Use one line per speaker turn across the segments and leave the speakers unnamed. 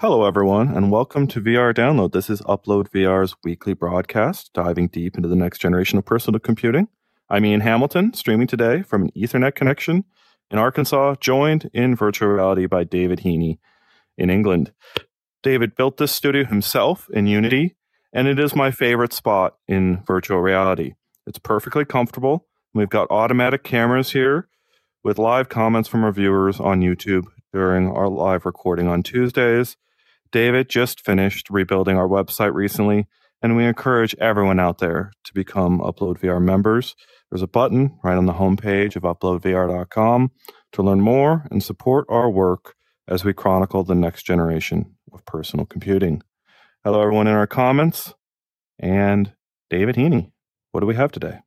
Hello, everyone, and welcome to VR Download. This is Upload VR's weekly broadcast, diving deep into the next generation of personal computing. I'm Ian Hamilton, streaming today from an Ethernet connection in Arkansas, joined in virtual reality by David Heaney in England. David built this studio himself in Unity, and it is my favorite spot in virtual reality. It's perfectly comfortable. We've got automatic cameras here with live comments from our viewers on YouTube during our live recording on Tuesdays. David just finished rebuilding our website recently, and we encourage everyone out there to become Upload VR members. There's a button right on the homepage of uploadvr.com to learn more and support our work as we chronicle the next generation of personal computing. Hello, everyone in our comments, and David Heaney. What do we have today?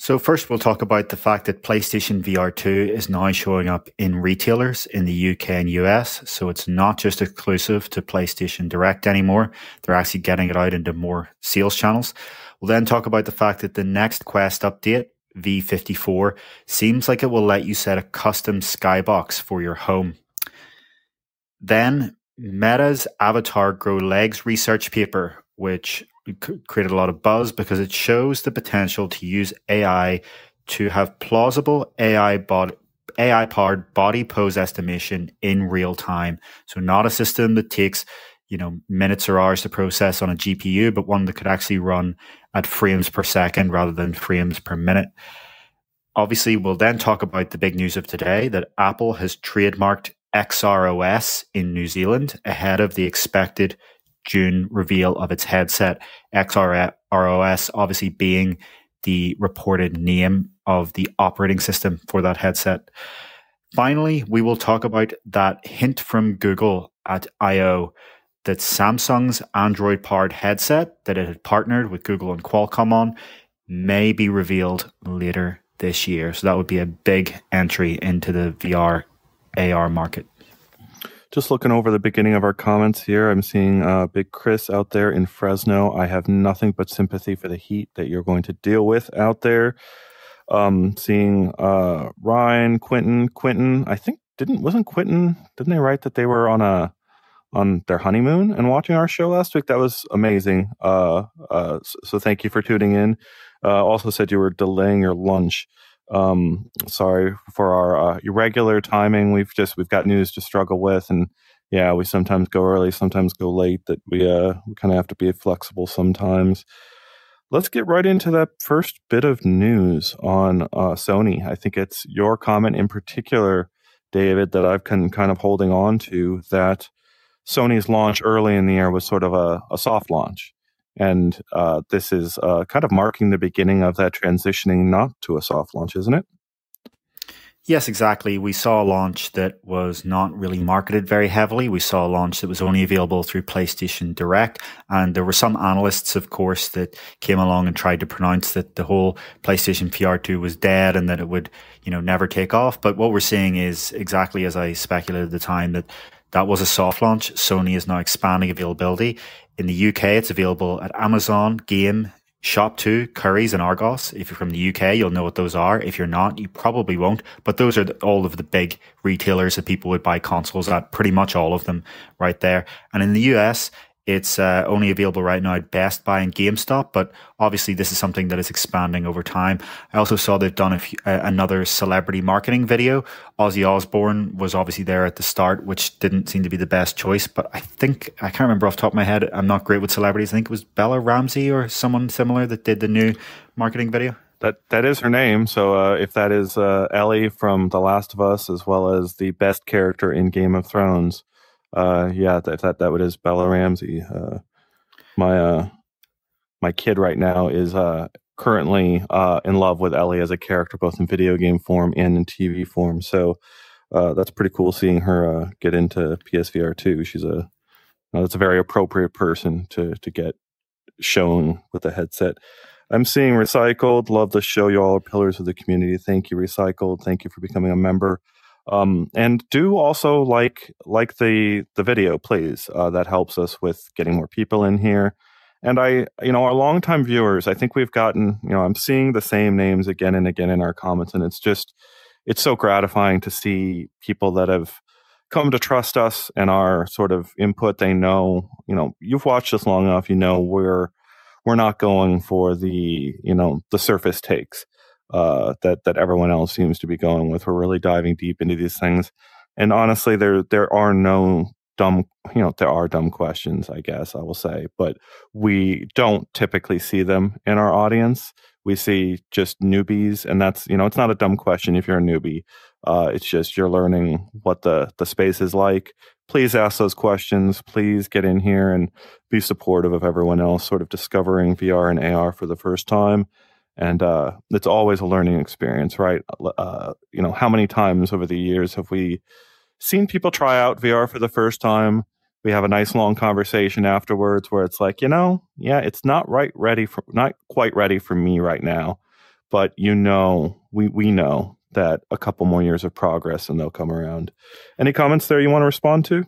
So first we'll talk about the fact that PlayStation VR 2 is now showing up in retailers in the UK and US. So it's not just exclusive to PlayStation Direct anymore. They're actually getting it out into more sales channels. We'll then talk about the fact that the next Quest update, V54, seems like it will let you set a custom skybox for your home. Then Meta's Avatar Grow Legs research paper, which created a lot of buzz because it shows the potential to use AI to have plausible AI body AI powered body pose estimation in real time. So not a system that takes, you know, minutes or hours to process on a GPU, but one that could actually run at frames per second rather than frames per minute. Obviously, we'll then talk about the big news of today that Apple has trademarked XROS in New Zealand ahead of the expected June reveal of its headset, XROS obviously being the reported name of the operating system for that headset. Finally, we will talk about that hint from Google at I.O. that Samsung's Android powered headset that it had partnered with Google and Qualcomm on may be revealed later this year. So that would be a big entry into the VR AR market.
Just looking over the beginning of our comments here, I'm seeing uh, Big Chris out there in Fresno. I have nothing but sympathy for the heat that you're going to deal with out there. Um, seeing uh, Ryan, Quentin, Quentin. I think didn't wasn't Quentin? Didn't they write that they were on a on their honeymoon and watching our show last week? That was amazing. Uh, uh, so, so thank you for tuning in. Uh, also said you were delaying your lunch. Um, sorry for our uh, irregular timing. We've just we've got news to struggle with, and yeah, we sometimes go early, sometimes go late. That we uh we kind of have to be flexible sometimes. Let's get right into that first bit of news on uh, Sony. I think it's your comment in particular, David, that I've been kind of holding on to. That Sony's launch early in the year was sort of a, a soft launch. And uh, this is uh, kind of marking the beginning of that transitioning not to a soft launch, isn't it?
Yes, exactly. We saw a launch that was not really marketed very heavily. We saw a launch that was only available through PlayStation Direct. And there were some analysts, of course, that came along and tried to pronounce that the whole PlayStation VR 2 was dead and that it would, you know, never take off. But what we're seeing is exactly as I speculated at the time that that was a soft launch. Sony is now expanding availability. In the UK, it's available at Amazon, Game, ShopTo, Currys, and Argos. If you're from the UK, you'll know what those are. If you're not, you probably won't. But those are all of the big retailers that people would buy consoles at, pretty much all of them right there. And in the US, it's uh, only available right now at Best Buy and GameStop, but obviously this is something that is expanding over time. I also saw they've done few, uh, another celebrity marketing video. Ozzy Osbourne was obviously there at the start, which didn't seem to be the best choice, but I think I can't remember off top of my head. I'm not great with celebrities. I think it was Bella Ramsey or someone similar that did the new marketing video.
That that is her name. So uh, if that is uh, Ellie from The Last of Us, as well as the best character in Game of Thrones, uh, yeah, if that that is Bella Ramsey. Uh, my uh, my kid right now is uh currently uh in love with Ellie as a character, both in video game form and in TV form. So uh, that's pretty cool seeing her uh, get into PSVR too. She's a that's a very appropriate person to to get shown with the headset. I'm seeing Recycled. Love the show. You all are pillars of the community. Thank you, Recycled. Thank you for becoming a member. Um, and do also like like the the video, please. Uh, that helps us with getting more people in here. And I, you know, our longtime viewers, I think we've gotten, you know, I'm seeing the same names again and again in our comments, and it's just, it's so gratifying to see people that have come to trust us and our sort of input. They know, you know, you've watched us long enough. You know, we're we're not going for the you know the surface takes uh, that that everyone else seems to be going with. We're really diving deep into these things, and honestly, there there are no dumb you know there are dumb questions i guess i will say. But we don't typically see them in our audience. We see just newbies and that's you know it's not a dumb question if you're a newbie. Uh, it's just you're learning what the the space is like. Please ask those questions. Please get in here and be supportive of everyone else sort of discovering vr and ar for the first time and uh, it's always a learning experience right uh, you know how many times over the years have we seen people try out VR for the first time. We have a nice long conversation afterwards where it's like, you know, yeah, it's not right ready for not quite ready for me right now. But you know, we we know that a couple more years of progress and they'll come around. Any comments there you want to respond to?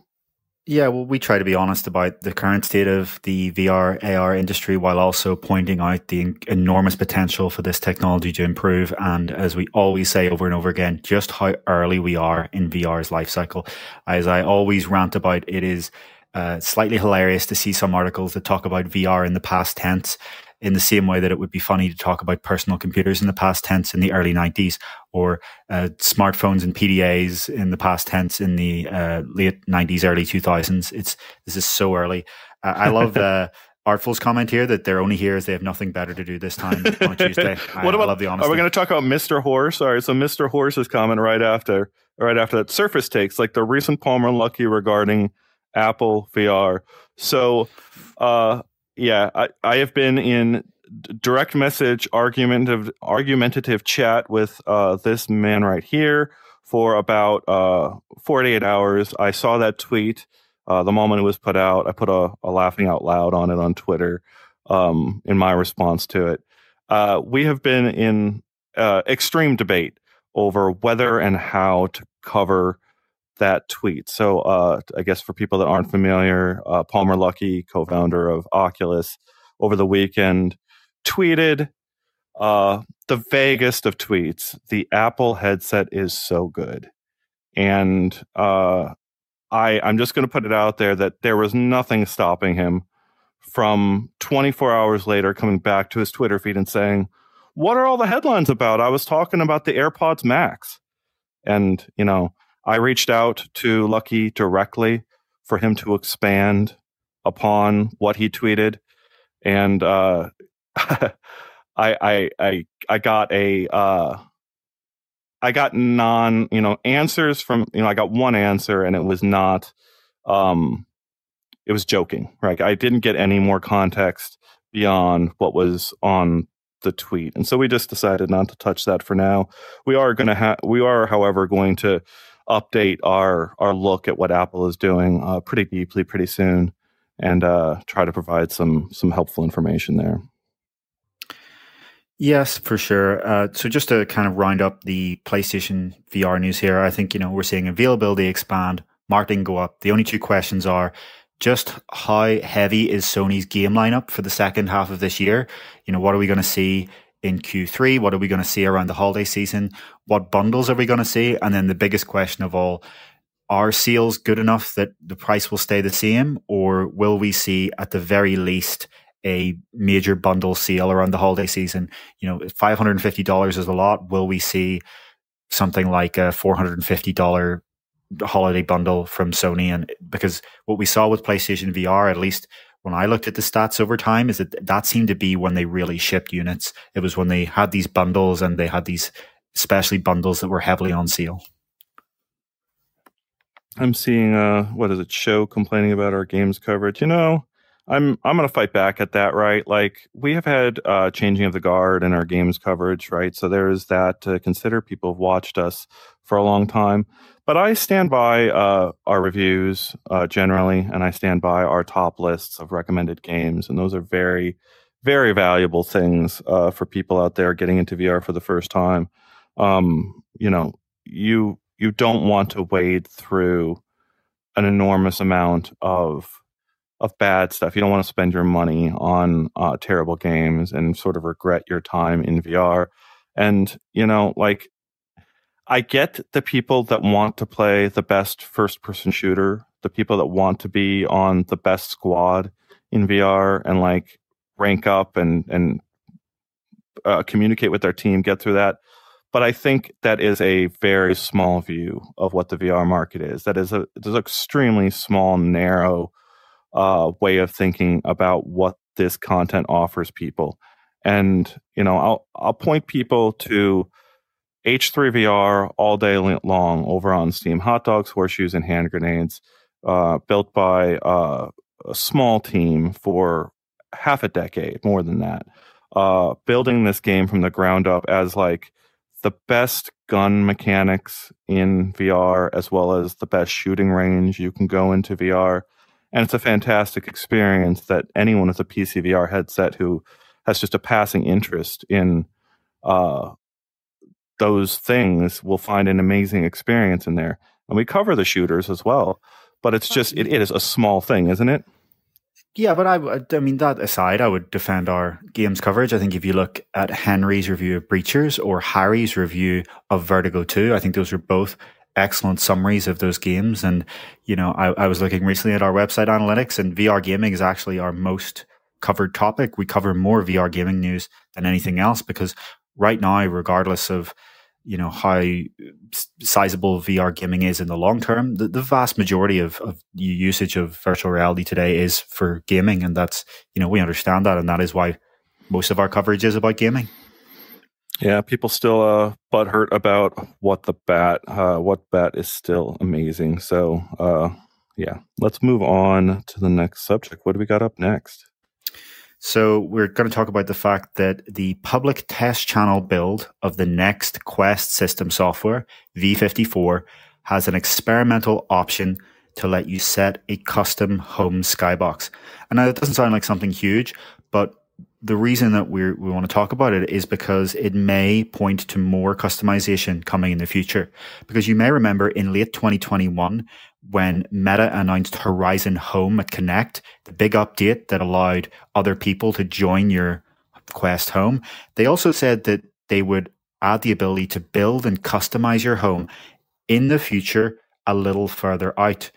Yeah, well, we try to be honest about the current state of the VR AR industry while also pointing out the enormous potential for this technology to improve. And as we always say over and over again, just how early we are in VR's life cycle. As I always rant about, it is uh, slightly hilarious to see some articles that talk about VR in the past tense in the same way that it would be funny to talk about personal computers in the past tense in the early 90s or uh, smartphones and PDAs in the past tense in the uh, late 90s, early 2000s. It's this is so early. Uh, I love the Artful's comment here that they're only here as they have nothing better to do this time on Tuesday. I, what about, I love the honesty.
Are we going to talk about Mr. Horse? All right, so Mr. Horse's comment right after, right after that. Surface takes like the recent Palmer Luckey regarding Apple VR. So, uh, yeah, I, I have been in direct message argumentative argumentative chat with uh, this man right here for about uh, 48 hours. I saw that tweet uh, the moment it was put out. I put a, a, laughing out loud on it on Twitter um, in my response to it. Uh, we have been in uh, extreme debate over whether and how to cover that tweet. So, uh, I guess for people that aren't familiar, uh, Palmer Luckey, co founder of Oculus, over the weekend tweeted uh, the vaguest of tweets the Apple headset is so good. And uh, I, I'm just going to put it out there that there was nothing stopping him from 24 hours later coming back to his Twitter feed and saying, What are all the headlines about? I was talking about the AirPods Max. And, you know, I reached out to Luckey directly for him to expand upon what he tweeted, and uh, I, I I I got a uh, I got non you know answers from you know I got one answer and it was not um it was joking right? I didn't get any more context beyond what was on the tweet. And so we just decided not to touch that for now. We are going to have we are however going to update our our look at what Apple is doing uh, pretty deeply pretty soon, and uh, try to provide some some helpful information there.
Yes, for sure. Uh, so just to kind of round up the PlayStation VR news here, I think you know we're seeing availability expand, marketing go up. The only two questions are just how heavy is Sony's game lineup for the second half of this year? You know, what are we going to see in Q3? What are we going to see around the holiday season? What bundles are we going to see? And then the biggest question of all, are sales good enough that the price will stay the same? Or will we see at the very least a major bundle sale around the holiday season? You know, $550 is a lot. Will we see something like a $450 holiday bundle from Sony? And because what we saw with PlayStation VR, at least when I looked at the stats over time, is that that seemed to be when they really shipped units. It was when they had these bundles and they had these especially bundles that were heavily on sale.
I'm seeing uh what is it show complaining about our games coverage. You know, I'm I'm going to fight back at that, right? Like we have had uh changing of the guard in our games coverage, right? So there's that to consider. People have watched us for a long time. But I stand by uh, our reviews uh, generally, and I stand by our top lists of recommended games, and those are very, very valuable things uh, for people out there getting into VR for the first time. Um, you know, you you don't want to wade through an enormous amount of of bad stuff. You don't want to spend your money on uh, terrible games and sort of regret your time in VR. And you know, like I get the people that want to play the best first person shooter, the people that want to be on the best squad in VR and like rank up and and uh, communicate with their team, get through that. But I think that is a very small view of what the VR market is. That is a it's an extremely small, narrow uh, way of thinking about what this content offers people. And you know, I'll I'll point people to H3VR all day long over on Steam. Hot dogs, horseshoes, and hand grenades, uh, built by uh, a small team for half a decade, more than that, uh, building this game from the ground up as like the best gun mechanics in VR as well as the best shooting range you can go into VR. And it's a fantastic experience that anyone with a PCVR headset who has just a passing interest in uh, those things will find an amazing experience in there. And we cover the shooters as well, but it's just, it, it is a small thing, isn't it?
Yeah, but I, I mean, that aside, I would defend our games coverage. I think if you look at Henry's review of Breachers or Harry's review of Vertigo 2, I think those are both excellent summaries of those games. And, you know, I, I was looking recently at our website analytics, and VR gaming is actually our most covered topic. We cover more VR gaming news than anything else because right now, regardless of you know how sizable VR gaming is in the long term, the, the vast majority of, of usage of virtual reality today is for gaming, and that's you know we understand that, and that is why most of our coverage is about gaming.
Yeah, people still uh, butthurt about what the bat, uh, what bat is still amazing. So, uh, yeah, let's move on to the next subject. What do we got up next?
So we're going to talk about the fact that the public test channel build of the next Quest system software, V54, has an experimental option to let you set a custom home skybox. And now it doesn't sound like something huge, but the reason that we we want to talk about it is because it may point to more customization coming in the future. Because you may remember in late 2021, when Meta announced Horizon Home at Connect, the big update that allowed other people to join your Quest Home, they also said that they would add the ability to build and customize your home in the future a little further out.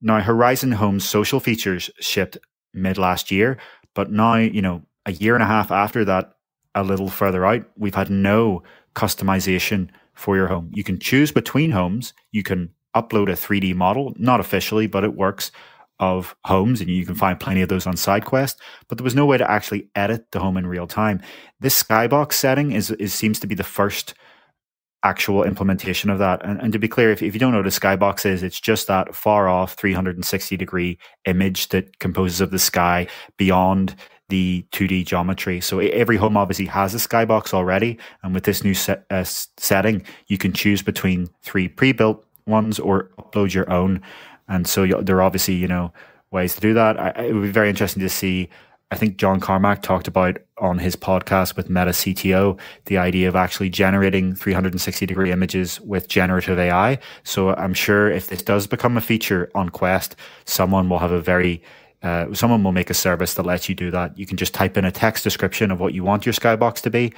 Now, Horizon Home's social features shipped mid last year, but now, you know, a year and a half after that, a little further out, we've had no customization for your home. You can choose between homes. You can upload a 3D model, not officially, but it works, of homes, and you can find plenty of those on SideQuest. But there was no way to actually edit the home in real time. This skybox setting is, is seems to be the first actual implementation of that. And, and to be clear, if, if you don't know what a skybox is, it's just that far off 360 degree image that composes of the sky beyond the 2D geometry. So every home obviously has a skybox already. And with this new set, uh, setting, you can choose between three pre built ones or upload your own. And so there are obviously, you know, ways to do that. I, it would be very interesting to see. I think John Carmack talked about on his podcast with Meta CTO the idea of actually generating 360 degree images with generative AI. So I'm sure if this does become a feature on Quest, someone will have a very uh, someone will make a service that lets you do that. You can just type in a text description of what you want your skybox to be.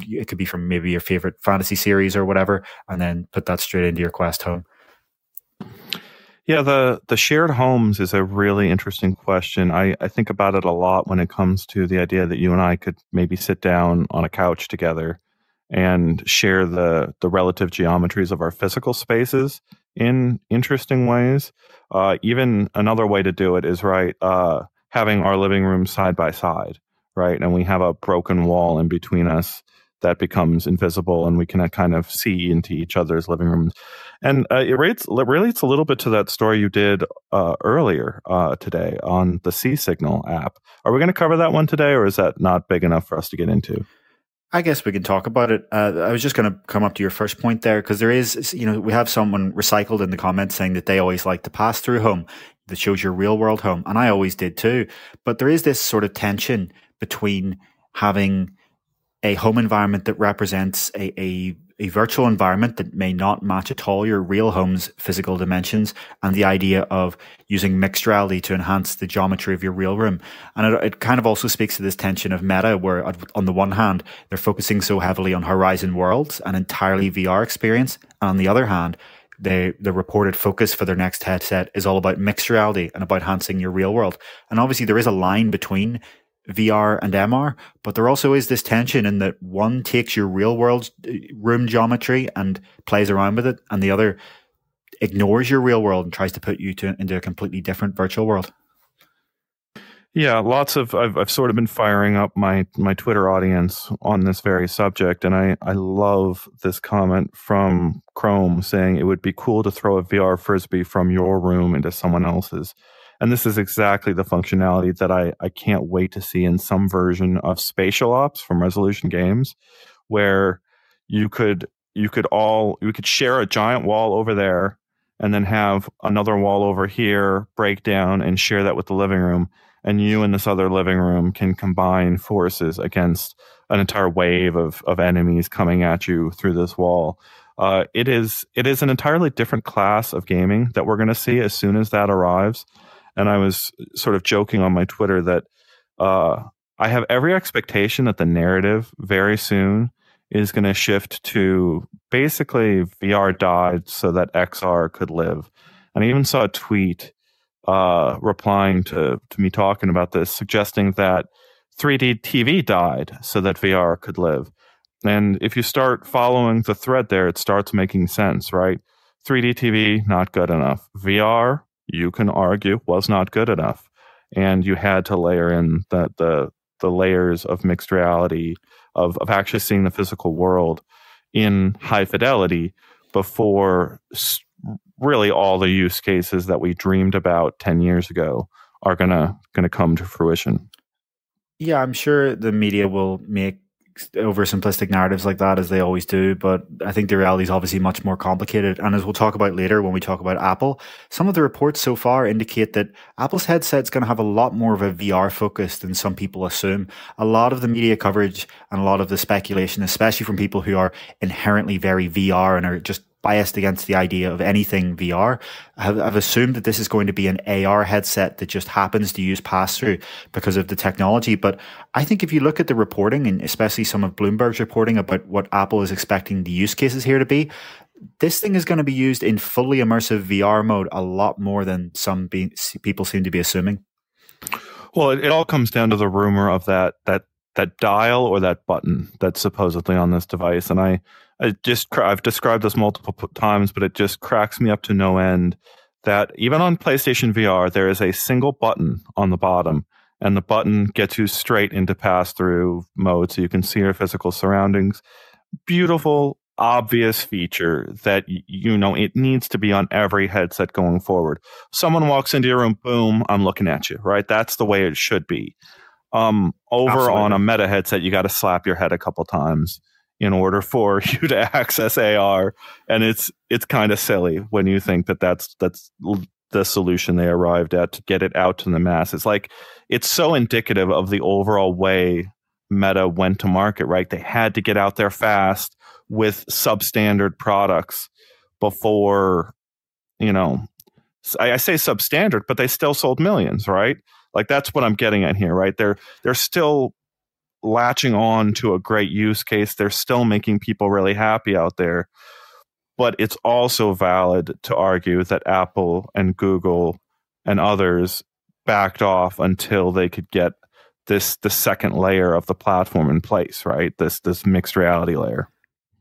It could be from maybe your favorite fantasy series or whatever, and then put that straight into your Quest home.
Yeah, the the shared homes is a really interesting question. I, I think about it a lot when it comes to the idea that you and I could maybe sit down on a couch together and share the the relative geometries of our physical spaces in interesting ways. Uh, even another way to do it is right uh, having our living room side by side, right, and we have a broken wall in between us that becomes invisible, and we can uh, kind of see into each other's living rooms. And uh, it relates, relates a little bit to that story you did uh, earlier uh, today on the Sea Signal app. Are we going to cover that one today, or is that not big enough for us to get into?
I guess we can talk about it. Uh, I was just going to come up to your first point there because there is, you know, we have someone recycled in the comments saying that they always like to pass through home that shows your real world home. And I always did too. But there is this sort of tension between having a home environment that represents a, a a virtual environment that may not match at all your real home's physical dimensions, and the idea of using mixed reality to enhance the geometry of your real room. And it, it kind of also speaks to this tension of meta, where on the one hand, they're focusing so heavily on Horizon Worlds, an entirely VR experience, and on the other hand, they, the reported focus for their next headset is all about mixed reality and about enhancing your real world. And obviously, there is a line between VR and MR, but there also is this tension in that one takes your real world uh, room geometry and plays around with it, and the other ignores your real world and tries to put you to, into a completely different virtual world.
Yeah, lots of I've I've sort of been firing up my my Twitter audience on this very subject, and I I love this comment from Chrome saying it would be cool to throw a VR frisbee from your room into someone else's. And this is exactly the functionality that I, I can't wait to see in some version of spatial ops from resolution games where you could you could all you could share a giant wall over there and then have another wall over here break down and share that with the living room. And you and this other living room can combine forces against an entire wave of, of enemies coming at you through this wall. Uh, it is it is an entirely different class of gaming that we're going to see as soon as that arrives and I was sort of joking on my Twitter that uh, I have every expectation that the narrative very soon is going to shift to basically VR died so that XR could live. And I even saw a tweet uh, replying to, to me talking about this, suggesting that 3D TV died so that VR could live. And if you start following the thread there, it starts making sense, right? 3D TV, not good enough. VR, you can argue was not good enough, and you had to layer in the the, the layers of mixed reality of of actually seeing the physical world in high fidelity before really all the use cases that we dreamed about 10 years ago are gonna gonna come to fruition.
Yeah i'm sure the media will make oversimplistic narratives like that as they always do, but I think the reality is obviously much more complicated. And as we'll talk about later when we talk about Apple, some of the reports so far indicate that Apple's headset is going to have a lot more of a VR focus than some people assume. A lot of the media coverage and a lot of the speculation, especially from people who are inherently very VR and are just biased against the idea of anything VR. I've, I've, assumed that this is going to be an AR headset that just happens to use pass through because of the technology. But I think if you look at the reporting and especially some of Bloomberg's reporting about what Apple is expecting the use cases here to be, this thing is going to be used in fully immersive VR mode a lot more than some be- people seem to be assuming.
Well, it, it all comes down to the rumor of that that that dial or that button that's supposedly on this device, and I I just I've described this multiple times, but it just cracks me up to no end that even on PlayStation VR there is a single button on the bottom, and the button gets you straight into pass through mode, so you can see your physical surroundings. Beautiful, obvious feature that you know it needs to be on every headset going forward. Someone walks into your room, boom, I'm looking at you. Right, that's the way it should be. Um, over Absolutely. on a Meta headset, you got to slap your head a couple times in order for you to access AR, and it's it's kind of silly when you think that that's that's the solution they arrived at to get it out to the mass. It's like it's so indicative of the overall way Meta went to market. Right, they had to get out there fast with substandard products before you know I, say substandard, but they still sold millions, right? Like that's what I'm getting at here, right? They're they're still latching on to a great use case. They're still making people really happy out there. But it's also valid to argue that Apple and Google and others backed off until they could get this the second layer of the platform in place, right? This this mixed reality layer.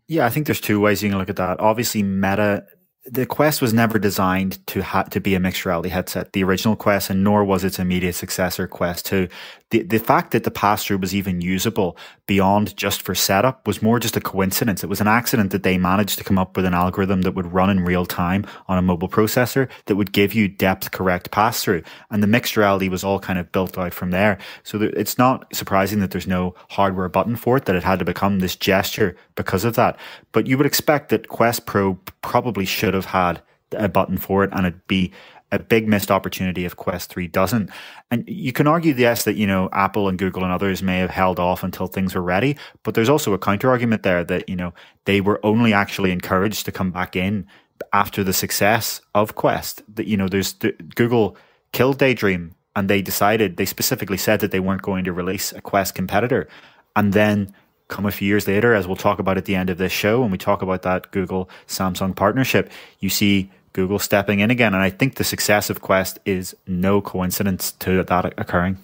Yeah, I think there's two ways you can look at that. Obviously, Meta the Quest was never designed to ha- to be a mixed reality headset. The original Quest, and nor was its immediate successor, Quest Two. The the fact that the pass through was even usable beyond just for setup was more just a coincidence. It was an accident that they managed to come up with an algorithm that would run in real time on a mobile processor that would give you depth correct pass through, and the mixed reality was all kind of built out from there. So th- it's not surprising that there's no hardware button for it. That it had to become this gesture because of that. But you would expect that Quest Pro probably should have had a button for it and it'd be a big missed opportunity if Quest 3 doesn't. And you can argue, yes, that, you know, Apple and Google and others may have held off until things were ready, but there's also a counter argument there that, you know, they were only actually encouraged to come back in after the success of Quest. That, you know, there's the, Google killed Daydream and they decided, they specifically said that they weren't going to release a Quest competitor. And then come a few years later, as we'll talk about at the end of this show, when we talk about that Google Samsung partnership, you see Google stepping in again. And I think the success of Quest is no coincidence to that occurring.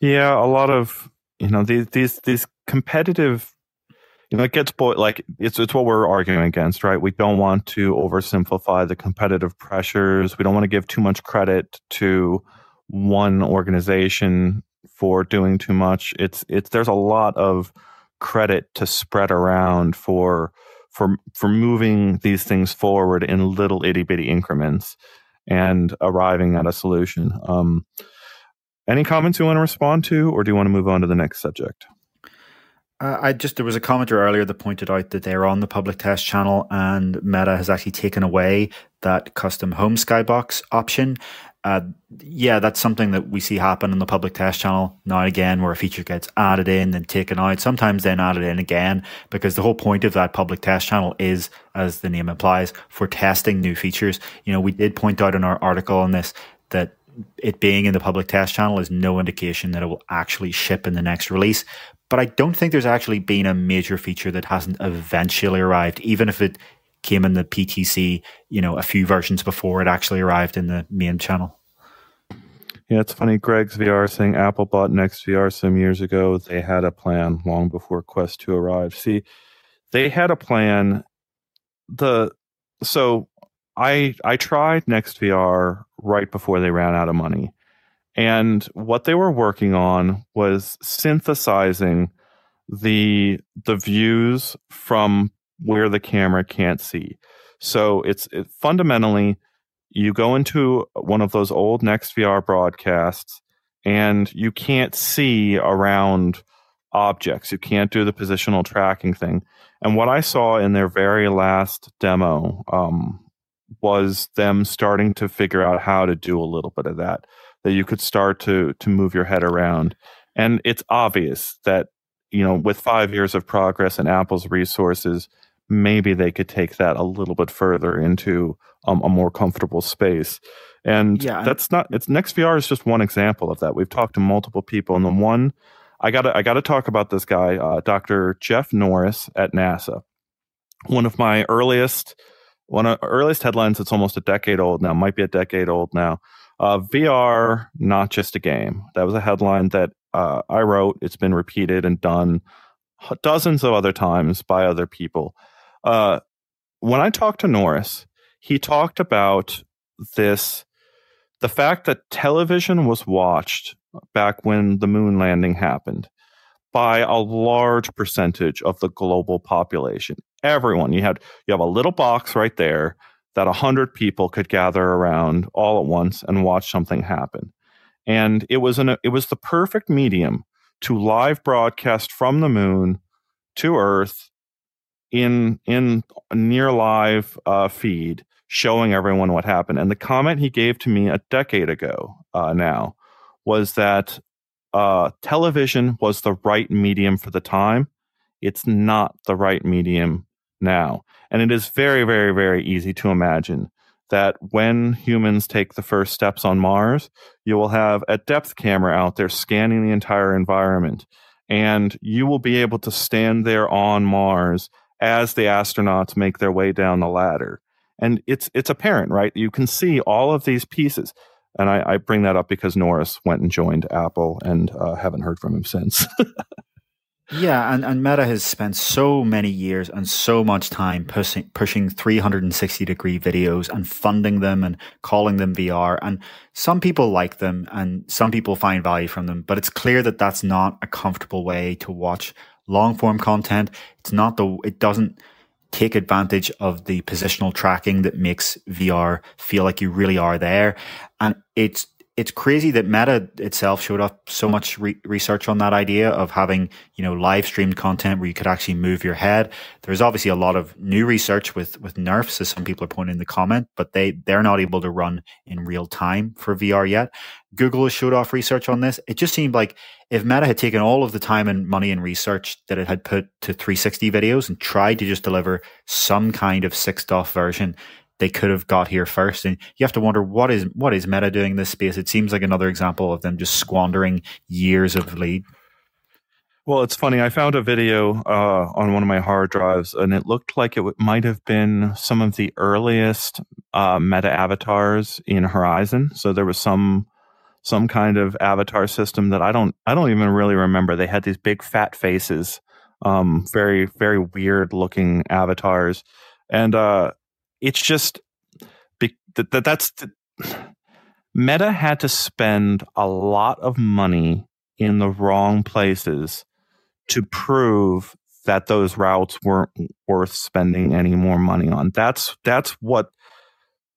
Yeah, a lot of you know these these these competitive you know it gets like it's it's what we're arguing against right we don't want to oversimplify the competitive pressures we don't want to give too much credit to one organization for doing too much it's it's there's a lot of credit to spread around for for for moving these things forward in little itty bitty increments and arriving at a solution. Um, any comments you want to respond to, or do you want to move on to the next subject?
Uh, I just there was a commenter earlier that pointed out that they're on the public test channel, and Meta has actually taken away that custom home skybox option. Uh, yeah, that's something that we see happen in the public test channel now and again, where a feature gets added in and taken out, sometimes then added in again, because the whole point of that public test channel is, as the name implies, for testing new features. You know, we did point out in our article on this that it being in the public test channel is no indication that it will actually ship in the next release. But I don't think there's actually been a major feature that hasn't eventually arrived, even if it came in the PTC, you know, a few versions before it actually arrived in the main channel.
Yeah, it's funny. Greg's VR saying Apple bought NextVR some years ago. They had a plan long before Quest 2 arrived. See, they had a plan. The so I I tried NextVR right before they ran out of money. And what they were working on was synthesizing the the views from where the camera can't see. So it's it, fundamentally you go into one of those old Next VR broadcasts and you can't see around objects. You can't do the positional tracking thing. And what I saw in their very last demo um, was them starting to figure out how to do a little bit of that. That you could start to to move your head around, and it's obvious that you know with five years of progress and Apple's resources, maybe they could take that a little bit further into um, a more comfortable space. And yeah, that's not it's NextVR is just one example of that. We've talked to multiple people, and the one I got I got to talk about this guy, uh, Dr. Jeff Norris at NASA. One of my earliest one of earliest headlines. It's almost a decade old now. Might be a decade old now. Uh, VR, not just a game. That was a headline that uh, I wrote. It's been repeated and done dozens of other times by other people. Uh, when I talked to Norris, he talked about this the fact that television was watched back when the moon landing happened by a large percentage of the global population. Everyone, you had you have a little box right there that a hundred people could gather around all at once and watch something happen. And it was an it was the perfect medium to live broadcast from the moon to Earth in in near live uh, feed showing everyone what happened. And the comment he gave to me a decade ago uh, now was that uh, television was the right medium for the time. It's not the right medium now. And it is very, very, very easy to imagine that when humans take the first steps on Mars, you will have a depth camera out there scanning the entire environment. And you will be able to stand there on Mars as the astronauts make their way down the ladder. And it's it's apparent, right? You can see all of these pieces. And I, I bring that up because Norris went and joined Apple and uh, haven't heard from him since.
yeah, and, and Meta has spent so many years and so much time pushing pushing 360 degree videos and funding them and calling them VR. And some people like them and some people find value from them, but it's clear that that's not a comfortable way to watch long form content. It's not the, it doesn't take advantage of the positional tracking that makes VR feel like you really are there. And it's, it's crazy that Meta itself showed up so much re- research on that idea of having, you know, live streamed content where you could actually move your head. There's obviously a lot of new research with, with nerfs, as some people are pointing in the comment, but they, they're not able to run in real time for VR yet. Google has showed off research on this. It just seemed like if Meta had taken all of the time and money and research that it had put to 360 videos and tried to just deliver some kind of six DoF version, they could have got here first. And you have to wonder what is what is Meta doing in this space? It seems like another example of them just squandering years of lead.
Well, it's funny. I found a video uh, on one of my hard drives, and it looked like it w- might have been some of the earliest uh, meta avatars in Horizon. So there was some some kind of avatar system that I don't I don't even really remember. They had these big fat faces, um, very very weird looking avatars, and uh, it's just that, that that's the, Meta had to spend a lot of money in the wrong places to prove that those routes weren't worth spending any more money on. That's that's what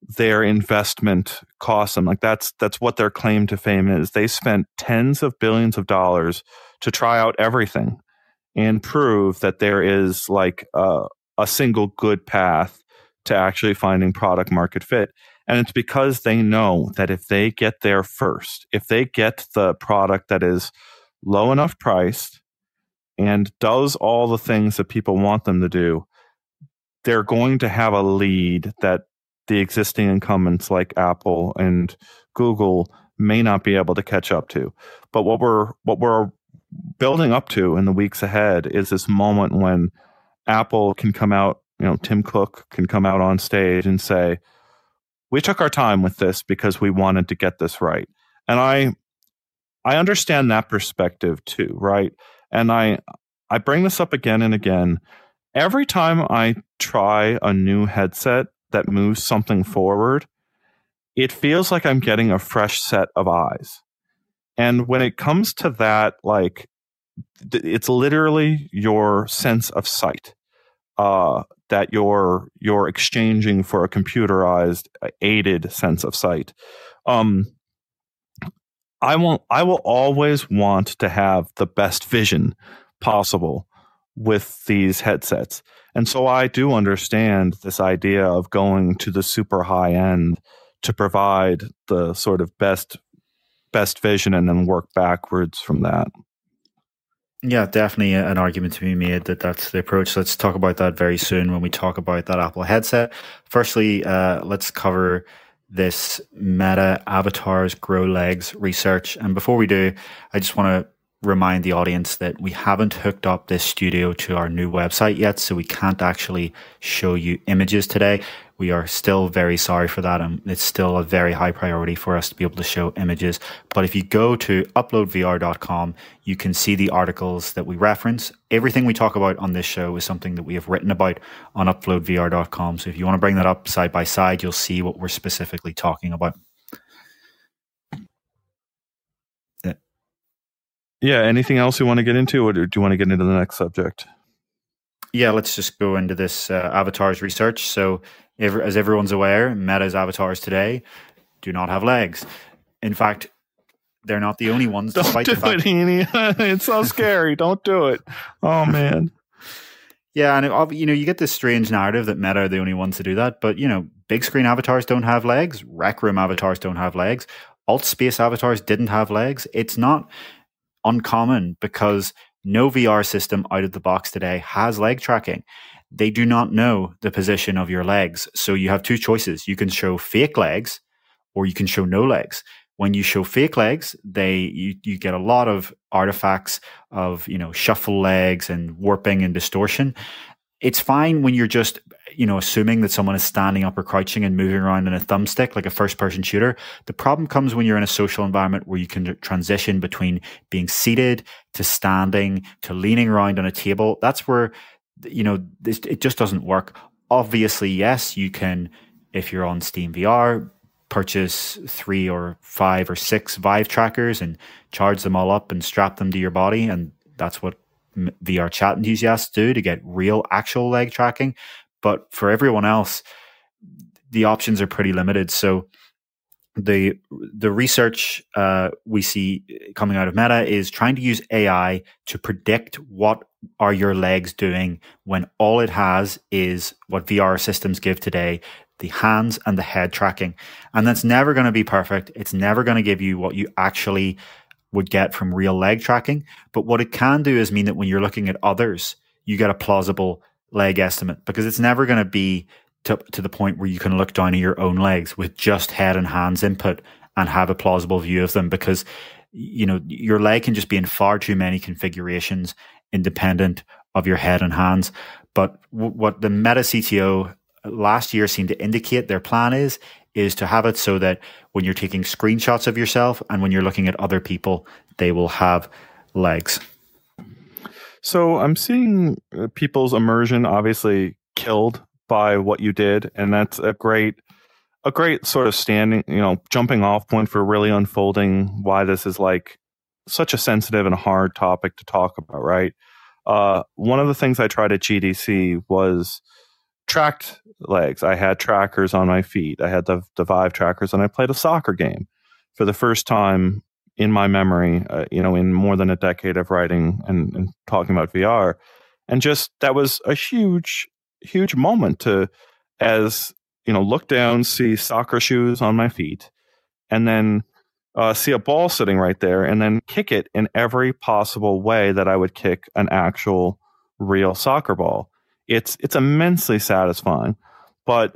their investment cost them. Like that's that's what their claim to fame is. They spent tens of billions of dollars to try out everything and prove that there is like a, a single good path to actually finding product market fit. And it's because they know that if they get there first, if they get the product that is low enough priced and does all the things that people want them to do, they're going to have a lead that the existing incumbents like Apple and Google may not be able to catch up to. But what we're what we're building up to in the weeks ahead is this moment when Apple can come out you know, Tim Cook can come out on stage and say, "We took our time with this because we wanted to get this right." And I I understand that perspective too, right? And I I bring this up again and again. Every time I try a new headset that moves something forward, it feels like I'm getting a fresh set of eyes. And when it comes to that, like, it's literally your sense of sight. Uh, that you're you're exchanging for a computerized uh, aided sense of sight. Um, I will I will always want to have the best vision possible with these headsets. And so I do understand this idea of going to the super high end to provide the sort of best best vision and then work backwards from that.
Yeah, definitely an argument to be made that that's the approach. Let's talk about that very soon when we talk about that Apple headset. Firstly, uh, let's cover this Meta Avatars Grow Legs research. And before we do, I just want to remind the audience that we haven't hooked up this studio to our new website yet, so we can't actually show you images today. We are still very sorry for that, and it's still a very high priority for us to be able to show images. But if you go to uploadvr.com, you can see the articles that we reference. Everything we talk about on this show is something that we have written about on uploadvr.com. So if you want to bring that up side by side, you'll see what we're specifically talking about.
Yeah. Anything else you want to get into, or do you want to get into the next subject?
Yeah, let's just go into this uh, avatars research. So as everyone's aware, Meta's avatars today do not have legs. In fact, they're not the only ones.
Don't do it, Heaney. it's so scary. Don't do it. Oh man.
Yeah, and you know you get this strange narrative that Meta are the only ones to do that, but you know, big screen avatars don't have legs. Rec room avatars don't have legs. Alt space avatars didn't have legs. It's not uncommon because no VR system out of the box today has leg tracking they do not know the position of your legs. So you have two choices. You can show fake legs or you can show no legs. When you show fake legs, they you, you get a lot of artifacts of, you know, shuffle legs and warping and distortion. It's fine when you're just, you know, assuming that someone is standing up or crouching and moving around in a thumbstick like a first person shooter. The problem comes when you're in a social environment where you can transition between being seated to standing to leaning around on a table. That's where you know, it just doesn't work. Obviously, yes, you can, if you're on Steam VR, purchase three or five or six Vive trackers and charge them all up and strap them to your body. And that's what VR chat enthusiasts do to get real actual leg tracking. But for everyone else, the options are pretty limited. So the the research uh, we see coming out of Meta is trying to use AI to predict what are your legs doing when all it has is what VR systems give today the hands and the head tracking. And that's never going to be perfect. It's never going to give you what you actually would get from real leg tracking. But what it can do is mean that when you're looking at others, you get a plausible leg estimate because it's never going to be to, to the point where you can look down at your own legs with just head and hands input and have a plausible view of them because you know your leg can just be in far too many configurations independent of your head and hands. But w- what the meta cto uh, last year seemed to indicate their plan is is to have it so that when you're taking screenshots of yourself and when you're looking at other people they will have legs
so i'm seeing uh, people's immersion obviously killed by what you did, and that's a great a great sort of standing, you know, jumping off point for really unfolding why this is like such a sensitive and hard topic to talk about, right? Uh, one of the things I tried at GDC was tracked legs. I had trackers on my feet. I had the, the Vive trackers, and I played a soccer game for the first time in my memory, uh, you know, in more than a decade of writing and, and talking about VR. And just that was a huge huge moment to, as you know, look down, see soccer shoes on my feet, and then uh, see a ball sitting right there, and then kick it in every possible way that I would kick an actual real soccer ball. It's it's immensely satisfying, but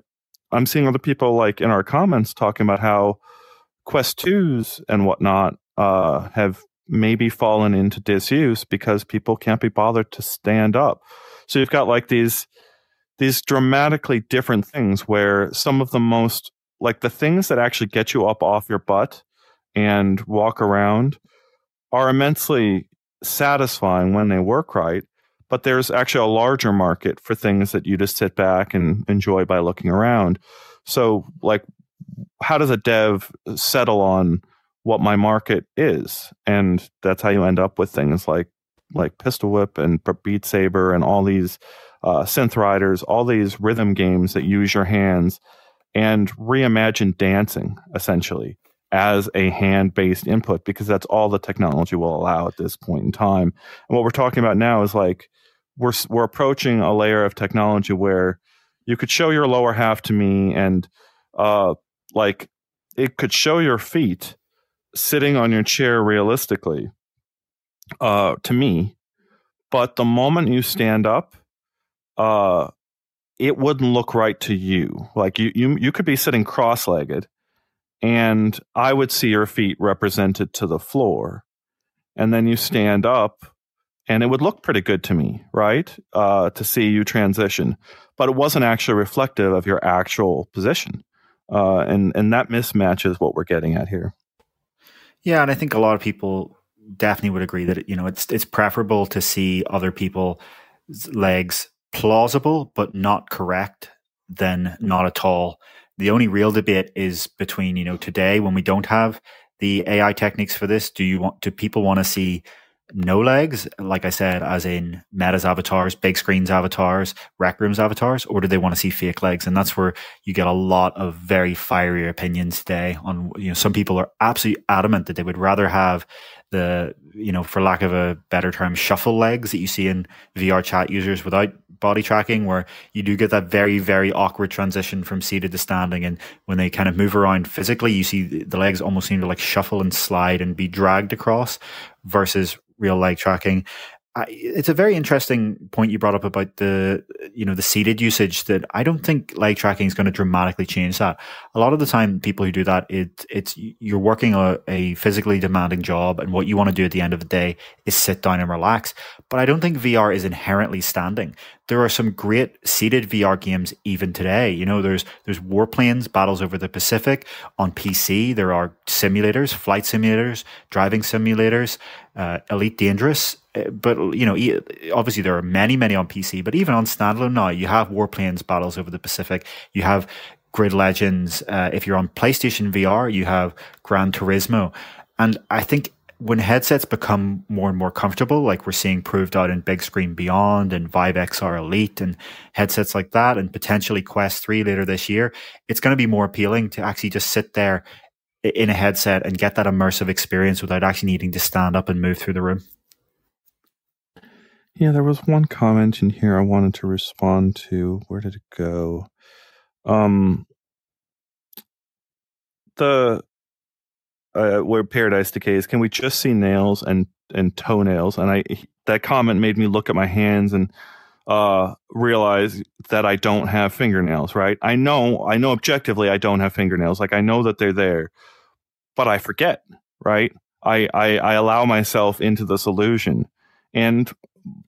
I'm seeing other people like in our comments talking about how Quest twos and whatnot uh, have maybe fallen into disuse because people can't be bothered to stand up. So you've got like these these dramatically different things where some of the most like the things that actually get you up off your butt and walk around are immensely satisfying when they work right but there's actually a larger market for things that you just sit back and enjoy by looking around so like how does a dev settle on what my market is and that's how you end up with things like like pistol whip and beat saber and all these uh, synth riders, all these rhythm games that use your hands and reimagine dancing essentially as a hand based input because that's all the technology will allow at this point in time. And what we're talking about now is like we're we're approaching a layer of technology where you could show your lower half to me and uh like it could show your feet sitting on your chair realistically uh to me but the moment you stand up uh, it wouldn't look right to you. Like you, you, you could be sitting cross-legged, and I would see your feet represented to the floor, and then you stand up, and it would look pretty good to me, right? Uh, to see you transition, but it wasn't actually reflective of your actual position, uh, and and that mismatch is what we're getting at here.
Yeah, and I think a lot of people definitely would agree that you know it's it's preferable to see other people's legs plausible but not correct, then not at all. The only real debate is between, you know, today when we don't have the AI techniques for this, do you want do people want to see no legs, like I said, as in Meta's avatars, big screens avatars, rec rooms avatars, or do they want to see fake legs? And that's where you get a lot of very fiery opinions today. On you know, some people are absolutely adamant that they would rather have the you know, for lack of a better term, shuffle legs that you see in VR chat users without body tracking, where you do get that very, very awkward transition from seated to standing. And when they kind of move around physically, you see the legs almost seem to like shuffle and slide and be dragged across versus real leg tracking. I, it's a very interesting point you brought up about the you know the seated usage that I don't think leg tracking is going to dramatically change that. A lot of the time, people who do that, it it's you're working a, a physically demanding job, and what you want to do at the end of the day is sit down and relax. But I don't think VR is inherently standing. There are some great seated VR games even today. You know, there's there's warplanes, battles over the Pacific on PC. There are simulators, flight simulators, driving simulators, uh, Elite Dangerous but you know, obviously there are many, many on PC. But even on standalone now, you have Warplanes battles over the Pacific. You have Grid Legends. Uh, if you're on PlayStation VR, you have Gran Turismo. And I think when headsets become more and more comfortable, like we're seeing proved out in Big Screen Beyond and Vive XR Elite and headsets like that, and potentially Quest 3 later this year, it's going to be more appealing to actually just sit there in a headset and get that immersive experience without actually needing to stand up and move through the room.
Yeah, there was one comment in here I wanted to respond to. Where did it go? Um, the uh, where paradise decays. Can we just see nails and and toenails? And I that comment made me look at my hands and uh, realize that I don't have fingernails. Right? I know I know objectively I don't have fingernails. Like I know that they're there, but I forget. Right? I I, I allow myself into this illusion, and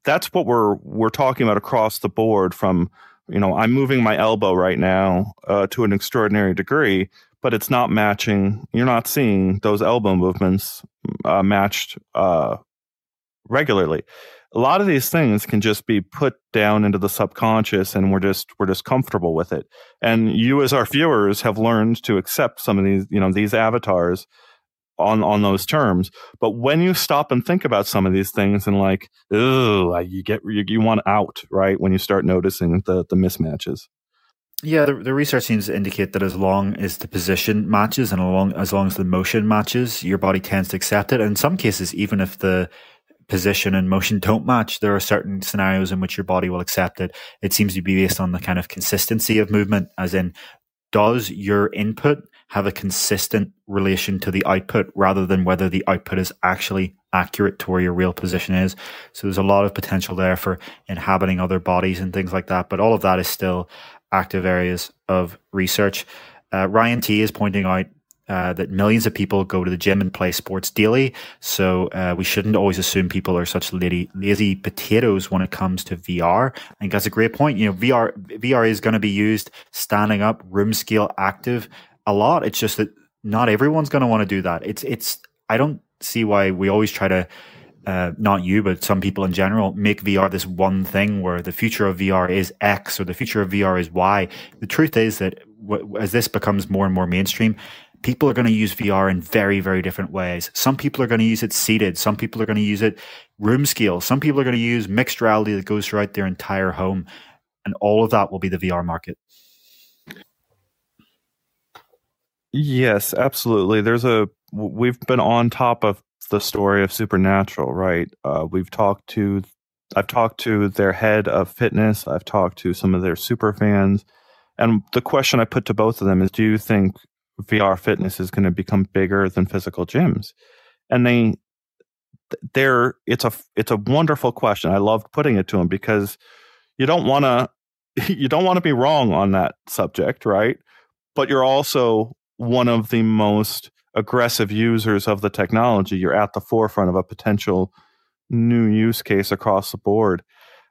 that's what we're we're talking about across the board. From you know, I'm moving my elbow right now uh, to an extraordinary degree, but it's not matching. You're not seeing those elbow movements uh, matched uh, regularly. A lot of these things can just be put down into the subconscious, and we're just we're just comfortable with it. And you, as our viewers, have learned to accept some of these, you know, these avatars on on those terms. But when you stop and think about some of these things and like, oh, you get you, you want out right when you start noticing the the mismatches.
Yeah, the, the research seems to indicate that as long as the position matches and along as long as the motion matches, your body tends to accept it. And in some cases, even if the position and motion don't match, there are certain scenarios in which your body will accept it. It seems to be based on the kind of consistency of movement, as in, does your input have a consistent relation to the output rather than whether the output is actually accurate to where your real position is. So there's a lot of potential there for inhabiting other bodies and things like that. But all of that is still active areas of research. Uh, Ryan T is pointing out uh, that millions of people go to the gym and play sports daily. So uh, we shouldn't always assume people are such lazy, lazy potatoes when it comes to VR. I think that's a great point. You know, VR VR is going to be used standing up, room scale, active a lot. It's just that not everyone's going to want to do that. It's it's. I don't see why we always try to. Uh, not you, but some people in general make VR this one thing where the future of VR is X or the future of VR is Y. The truth is that w- as this becomes more and more mainstream, people are going to use VR in very, very different ways. Some people are going to use it seated. Some people are going to use it room scale. Some people are going to use mixed reality that goes throughout their entire home. And all of that will be the VR market.
Yes, absolutely. There's a we've been on top of the story of Supernatural, right? Uh, we've talked to I've talked to their head of fitness. I've talked to some of their super fans, and the question I put to both of them is: Do you think VR fitness is going to become bigger than physical gyms? And they they're it's a it's a wonderful question. I loved putting it to them because you don't want to you don't want to be wrong on that subject, right? But you're also one of the most aggressive users of the technology. You're at the forefront of a potential new use case across the board.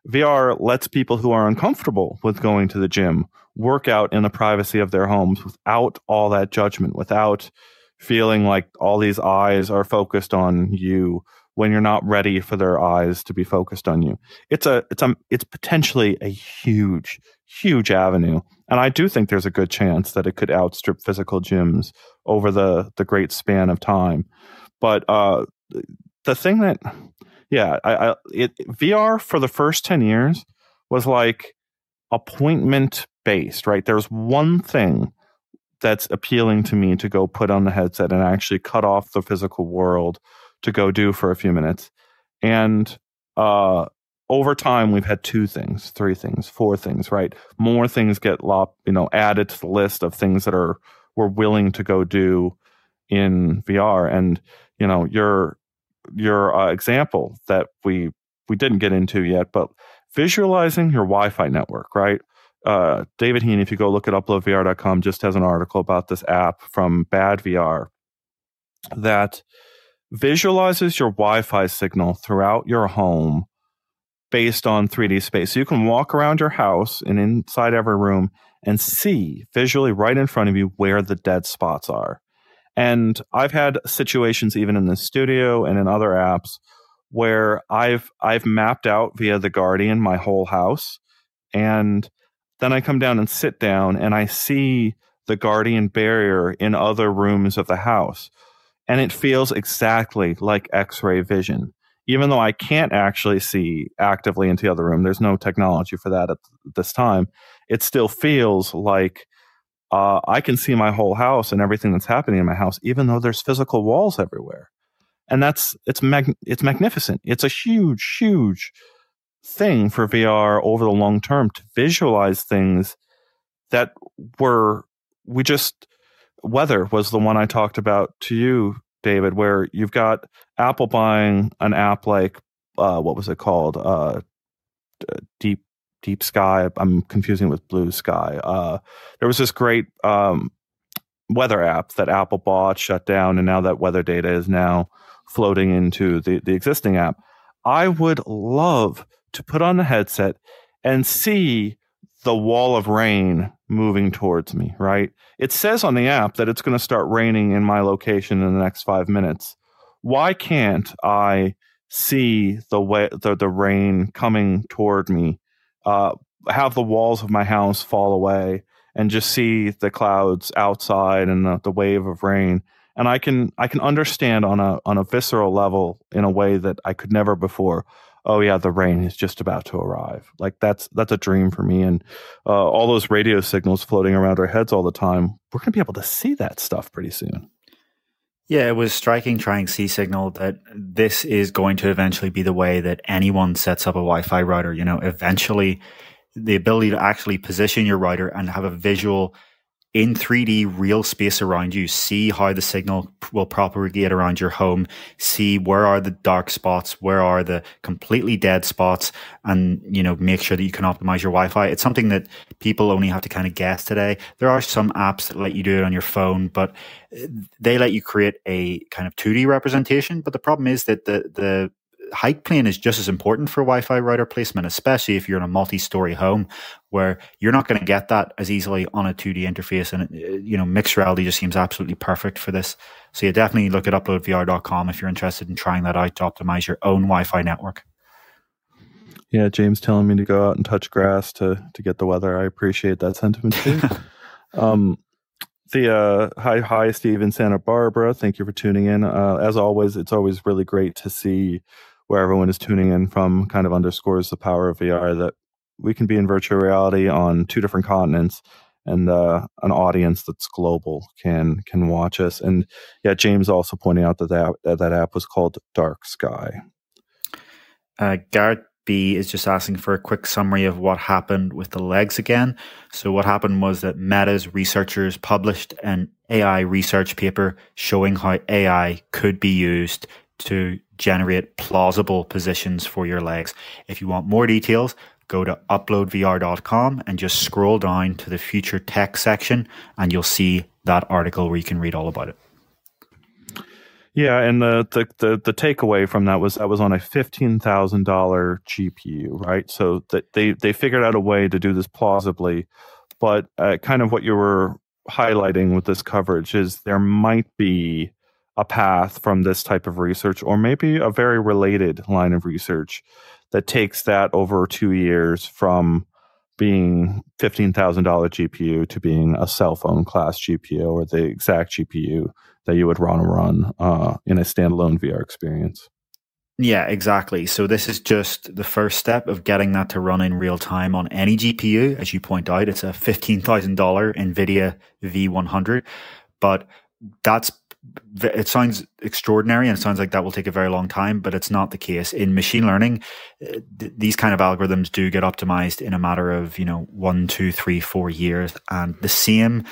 VR lets people who are uncomfortable with going to the gym work out in the privacy of their homes without all that judgment, without feeling like all these eyes are focused on you when you're not ready for their eyes to be focused on you. It's a it's a it's potentially a huge huge avenue and I do think there's a good chance that it could outstrip physical gyms over the the great span of time. But uh, the thing that, yeah, I, I it, VR for the first ten years was like appointment based, right? There's one thing that's appealing to me to go put on the headset and actually cut off the physical world to go do for a few minutes. And uh, over time we've had two things three things four things right? More things get lop, you know added to the list of things that are we're willing to go do in vr and you know your your uh, example that we we didn't get into yet but visualizing your wi-fi network right? Uh, David Heaney if you go look at uploadvr.com just has an article about this app from bad vr that visualizes your wi-fi signal throughout your home based on 3D space. So you can walk around your house and inside every room and see visually right in front of you where the dead spots are. And I've had situations even in the studio and in other apps where I've I've mapped out via the Guardian my whole house and then I come down and sit down and I see the Guardian barrier in other rooms of the house. And it feels exactly like X-ray vision even though I can't actually see actively into the other room, there's no technology for that at this time. It still feels like uh, I can see my whole house and everything that's happening in my house, even though there's physical walls everywhere. And that's it's mag- it's magnificent. It's a huge, huge thing for VR over the long term to visualize things that were we just weather was the one I talked about to you, David, where you've got Apple buying an app like uh, what was it called? Uh, Deep Deep Sky. I'm confusing it with Blue Sky. Uh, there was this great um, weather app that Apple bought, shut down, and now that weather data is now floating into the, the existing app. I would love to put on the headset and see the wall of rain moving towards me, right? It says on the app that it's going to start raining in my location in the next five minutes. Why can't I see the way the, the rain coming toward me, uh, have the walls of my house fall away, and just see the clouds outside and the, the wave of rain? And I can I can understand on a on a visceral level in a way that I could never before oh yeah, the rain is just about to arrive. Like that's that's a dream for me. And uh, all those radio signals floating around our heads all the time, we're going to be able to see that stuff pretty soon.
Yeah, it was striking trying SeeSignal that this is going to eventually be the way that anyone sets up a Wi-Fi router. You know, eventually the ability to actually position your router and have a visual in 3D real space around you, see how the signal will propagate around your home, see where are the dark spots, where are the completely dead spots, and you know, make sure that you can optimize your Wi-Fi. It's something that people only have to kind of guess today. There are some apps that let you do it on your phone, but uh, they let you create a kind of 2D representation. But the problem is that the the height plane is just as important for Wi-Fi router placement, especially if you're in a multi-story home where you're not going to get that as easily on a 2D interface. And uh, you know, mixed reality just seems absolutely perfect for this. So you definitely look at uploadvr.com if you're interested in trying that out to optimize your own Wi-Fi network.
Yeah, James telling me to go out and touch grass to to get the weather. I appreciate that sentiment too. um, the uh, hi hi Steve in Santa Barbara. Thank you for tuning in. Uh, as always, it's always really great to see where everyone is tuning in from kind of underscores the power of VR that we can be in virtual reality on two different continents and uh, an audience that's global can can watch us. And yeah, James also pointing out that that, that, app was called Dark Sky.
Uh, Garrett B is just asking for a quick summary of what happened with the legs again. So what happened was that Meta's researchers published an AI research paper showing how AI could be used to generate plausible positions for your legs. If you want more details, go to uploadvr.com and just scroll down to the future tech section and you'll see that article where you can read all about it.
Yeah, and the, the the the, takeaway from that was that was on a fifteen thousand dollar GPU, right? So that they they figured out a way to do this plausibly, but uh, kind of what you were highlighting with this coverage is there might be a path from this type of research, or maybe a very related line of research that takes that over two years from being $15,000 GPU to being a cell phone class GPU or the exact GPU that you would run run uh, in a standalone VR experience.
Yeah, exactly. So this is just the first step of getting that to run in real time on any GPU. As you point out, it's a $15,000 NVIDIA V100, but that's it sounds extraordinary and it sounds like that will take a very long time, but it's not the case. In machine learning, uh, th- these kind of algorithms do get optimized in a matter of, you know, one, two, three, four years. And the same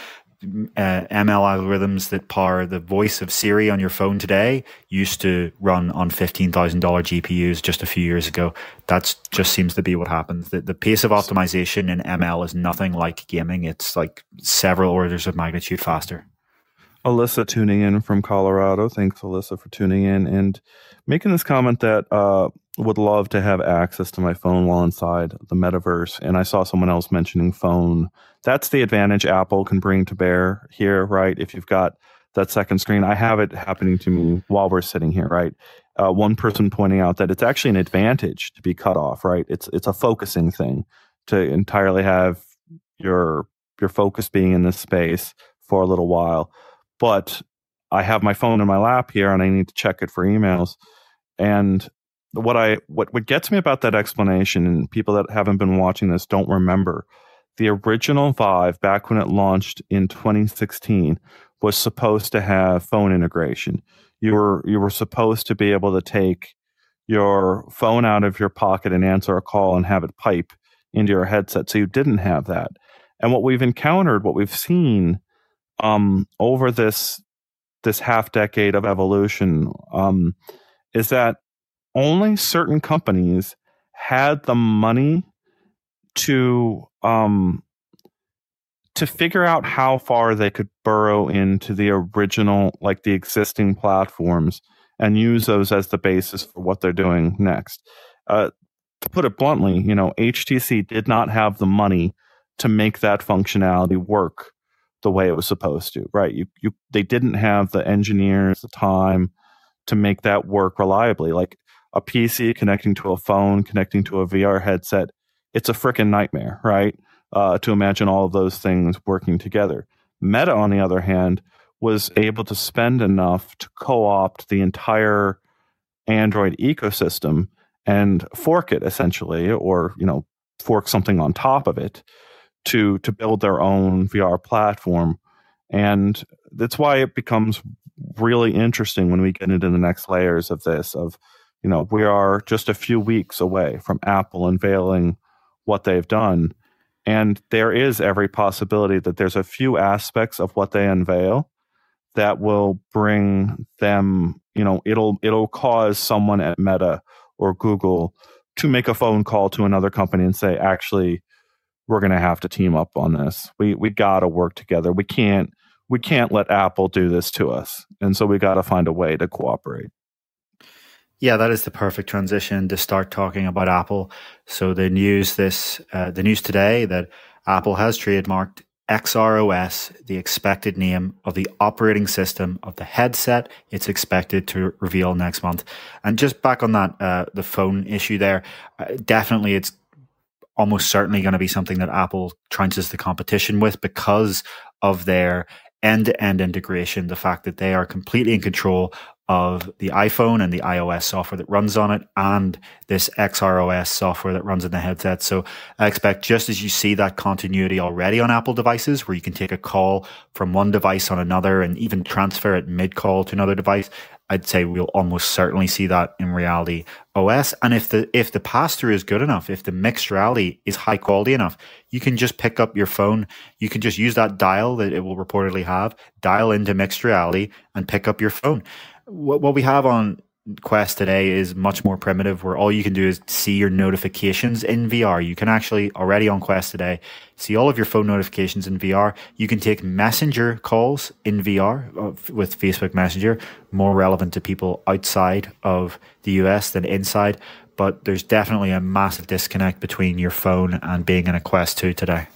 uh, ML algorithms that power the voice of Siri on your phone today used to run on $15,000 GPUs just a few years ago. That just seems to be what happens. The, the pace of optimization in ML is nothing like gaming. It's like several orders of magnitude faster.
Alyssa tuning in from Colorado. Thanks, Alyssa, for tuning in and making this comment that uh, would love to have access to my phone while inside the metaverse. And I saw someone else mentioning phone. That's the advantage Apple can bring to bear here, right? If you've got that second screen, I have it happening to me while we're sitting here, right? Uh, one person pointing out that it's actually an advantage to be cut off, right? It's it's a focusing thing to entirely have your your focus being in this space for a little while but I have my phone in my lap here and I need to check it for emails. And what I what what gets me about that explanation and people that haven't been watching this don't remember the original Vive, back when it launched in 2016, was supposed to have phone integration. You were you were supposed to be able to take your phone out of your pocket and answer a call and have it pipe into your headset. So you didn't have that. And what we've encountered, what we've seen um, over this this half decade of evolution, um, is that only certain companies had the money to um, to figure out how far they could burrow into the original, like the existing platforms, and use those as the basis for what they're doing next. Uh, to put it bluntly, you know, HTC did not have the money to make that functionality work the way it was supposed to, right? You, you, they didn't have the engineers, the time to make that work reliably. Like a PC connecting to a phone, connecting to a VR headset, it's a freaking nightmare, right? uh, to imagine all of those things working together. Meta, on the other hand, was able to spend enough to co opt the entire Android ecosystem and fork it essentially, or you know, fork something on top of it to to build their own VR platform. And that's why it becomes really interesting when we get into the next layers of this of you know we are just a few weeks away from apple unveiling what they've done and there is every possibility that there's a few aspects of what they unveil that will bring them, you know, it'll it'll cause someone at Meta or Google to make a phone call to another company and say, actually, we're going to have to team up on this. We we got to work together. We can't we can't let Apple do this to us, and so we got to find a way to cooperate.
Yeah, that is the perfect transition to start talking about Apple. So the news this uh, the news today that Apple has trademarked XROS, the expected name of the operating system of the headset. It's expected to reveal next month. And just back on that, uh, the phone issue there, uh, definitely it's almost certainly going to be something that Apple trounces the competition with because of their end to end integration, the fact that they are completely in control of the iPhone and the iOS software that runs on it and this XROS software that runs in the headset. So I expect just as you see that continuity already on Apple devices where you can take a call from one device on another and even transfer it mid call to another device, I'd say we'll almost certainly see that in reality OS. And if the if the pass through is good enough, if the mixed reality is high quality enough, you can just pick up your phone. You can just use that dial that it will reportedly have, dial into mixed reality, and pick up your phone what, what we have on Quest today is much more primitive where all you can do is see your notifications in VR. You can actually already on Quest today see all of your phone notifications in VR. You can take messenger calls in VR with Facebook Messenger, more relevant to people outside of the US than inside. But there's definitely a massive disconnect between your phone and being in a Quest 2 today.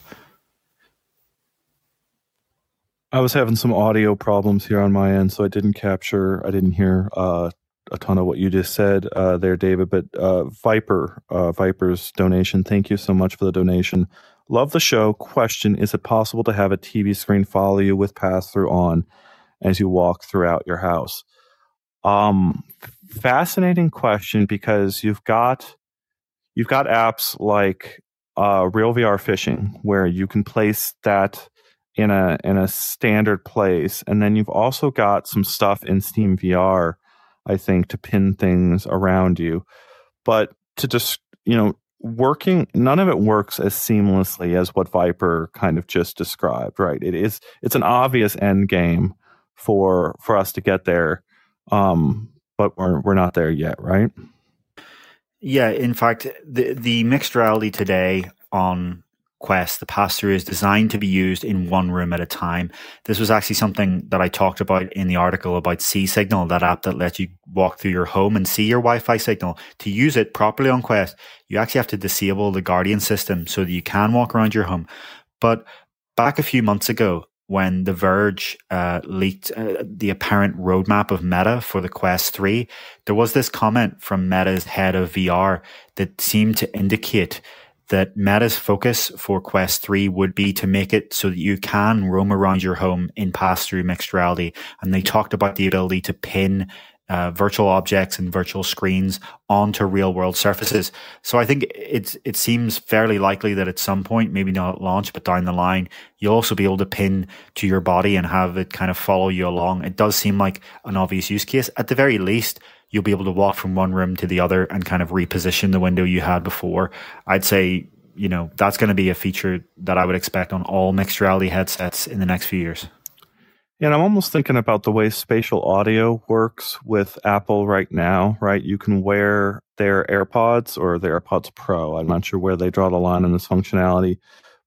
I was having some audio problems here on my end, so I didn't capture, I didn't hear uh, a ton of what you just said uh, there, David. But uh, Viper, uh, Viper's donation, thank you so much for the donation. Love the show. Question Is it possible to have a TV screen follow you with pass through on as you walk throughout your house? Um, fascinating question because you've got you've got apps like uh, Real VR Fishing where you can place that in a in a standard place and then you've also got some stuff in steam vr i think to pin things around you. But to just you know working none of it works as seamlessly as what viper kind of just described right? It is it's an obvious end game for for us to get there um but we're we're not there yet right?
Yeah in fact the the mixed reality today on Quest, the pass through is designed to be used in one room at a time. This was actually something that I talked about in the article about SeeSignal, that app that lets you walk through your home and see your Wi Fi signal. To use it properly on Quest, you actually have to disable the Guardian system so that you can walk around your home. But back a few months ago, when The Verge uh, leaked uh, the apparent roadmap of Meta for the Quest 3, there was this comment from Meta's head of VR that seemed to indicate that Meta's focus for Quest 3 would be to make it so that you can roam around your home in pass through mixed reality. And they talked about the ability to pin uh, virtual objects and virtual screens onto real world surfaces. So I think it it seems fairly likely that at some point, maybe not at launch, but down the line, you'll also be able to pin to your body and have it kind of follow you along. It does seem like an obvious use case. At the very least, you'll be able to walk from one room to the other and kind of reposition the window you had before. I'd say you know that's going to be a feature that I would expect on all mixed reality headsets in the next few years.
Yeah, and I'm almost thinking about the way spatial audio works with Apple right now, right? You can wear their AirPods or their AirPods Pro. I'm not sure where they draw the line in this functionality,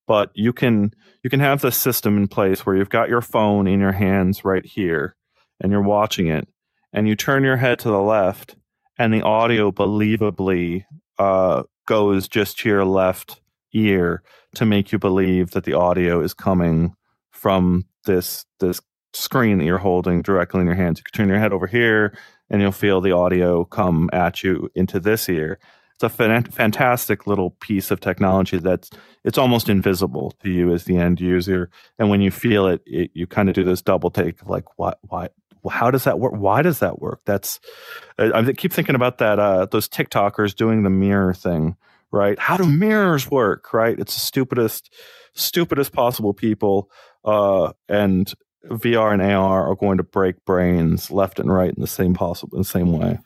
but you can you can have this system in place where you've got your phone in your hands right here and you're watching it and you turn your head to the left and the audio believably uh, goes just to your left ear to make you believe that the audio is coming from this this screen that you're holding directly in your hands. You can turn your head over here and you'll feel the audio come at you into this ear. It's a fantastic little piece of technology that's it's almost invisible to you as the end user. And when you feel it, it you kind of do this double take of like, what, why, how does that work? Why does that work? That's I keep thinking about that. Uh, those TikTokers doing the mirror thing, right? How do mirrors work? Right? It's the stupidest, stupidest possible people. Uh, and VR and AR are going to break brains left and right in the same possible in the same way.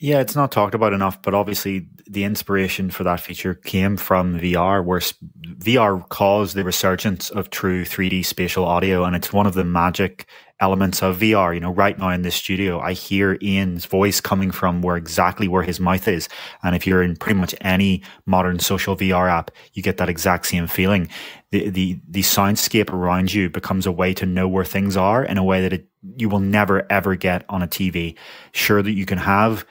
Yeah, it's not talked about enough, but obviously the inspiration for that feature came from VR, where VR caused the resurgence of true 3D spatial audio, and it's one of the magic elements of VR. You know, right now in this studio, I hear Ian's voice coming from where exactly where his mouth is, and if you're in pretty much any modern social VR app, you get that exact same feeling. The the the soundscape around you becomes a way to know where things are in a way that it, you will never ever get on a TV. Sure that you can have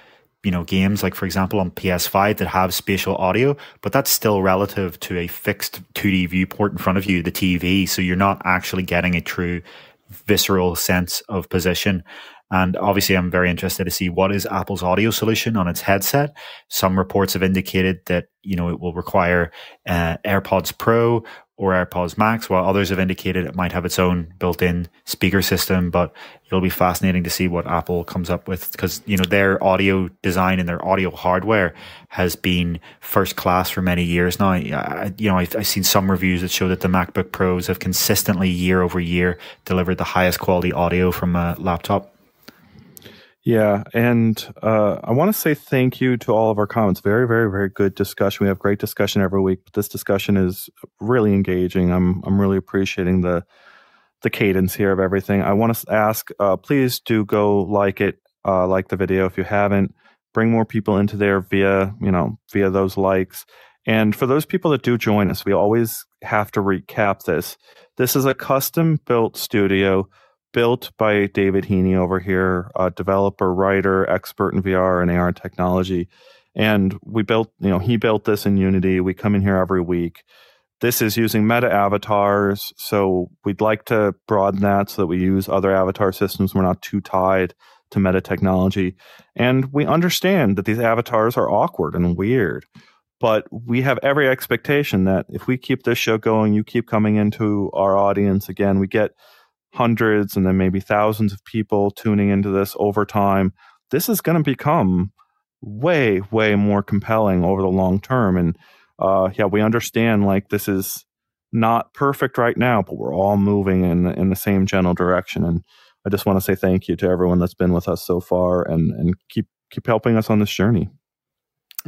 you know games like for example on PS5 that have spatial audio, but that's still relative to a fixed 2D viewport in front of you, the TV. So you're not actually getting a true visceral sense of position. And obviously, I'm very interested to see what is Apple's audio solution on its headset. Some reports have indicated that you know it will require uh, AirPods Pro or AirPods Max, while others have indicated it might have its own built-in speaker system. But it'll be fascinating to see what Apple comes up with because you know their audio design and their audio hardware has been first class for many years now. I, you know, I've, I've seen some reviews that show that the MacBook Pros have consistently year over year delivered the highest quality audio from a laptop.
Yeah, and uh, I want to say thank you to all of our comments. Very, very, very good discussion. We have great discussion every week, but this discussion is really engaging. I'm I'm really appreciating the the cadence here of everything. I want to ask, uh, please do go like it, uh, like the video if you haven't. Bring more people into there via you know via those likes. And for those people that do join us, we always have to recap this. This is a custom built studio built by David Heaney over here, a developer, writer, expert in VR and AR technology. And we built, you know, he built this in Unity. We come in here every week. This is using meta avatars. So we'd like to broaden that so that we use other avatar systems. We're not too tied to meta technology. And we understand that these avatars are awkward and weird. But we have every expectation that if we keep this show going, you keep coming into our audience again, we get hundreds and then maybe thousands of people tuning into this over time, this is going to become way, way more compelling over the long term. And uh, yeah, we understand like this is not perfect right now, but we're all moving in in the same general direction. And I just want to say thank you to everyone that's been with us so far and and keep keep helping us on this journey.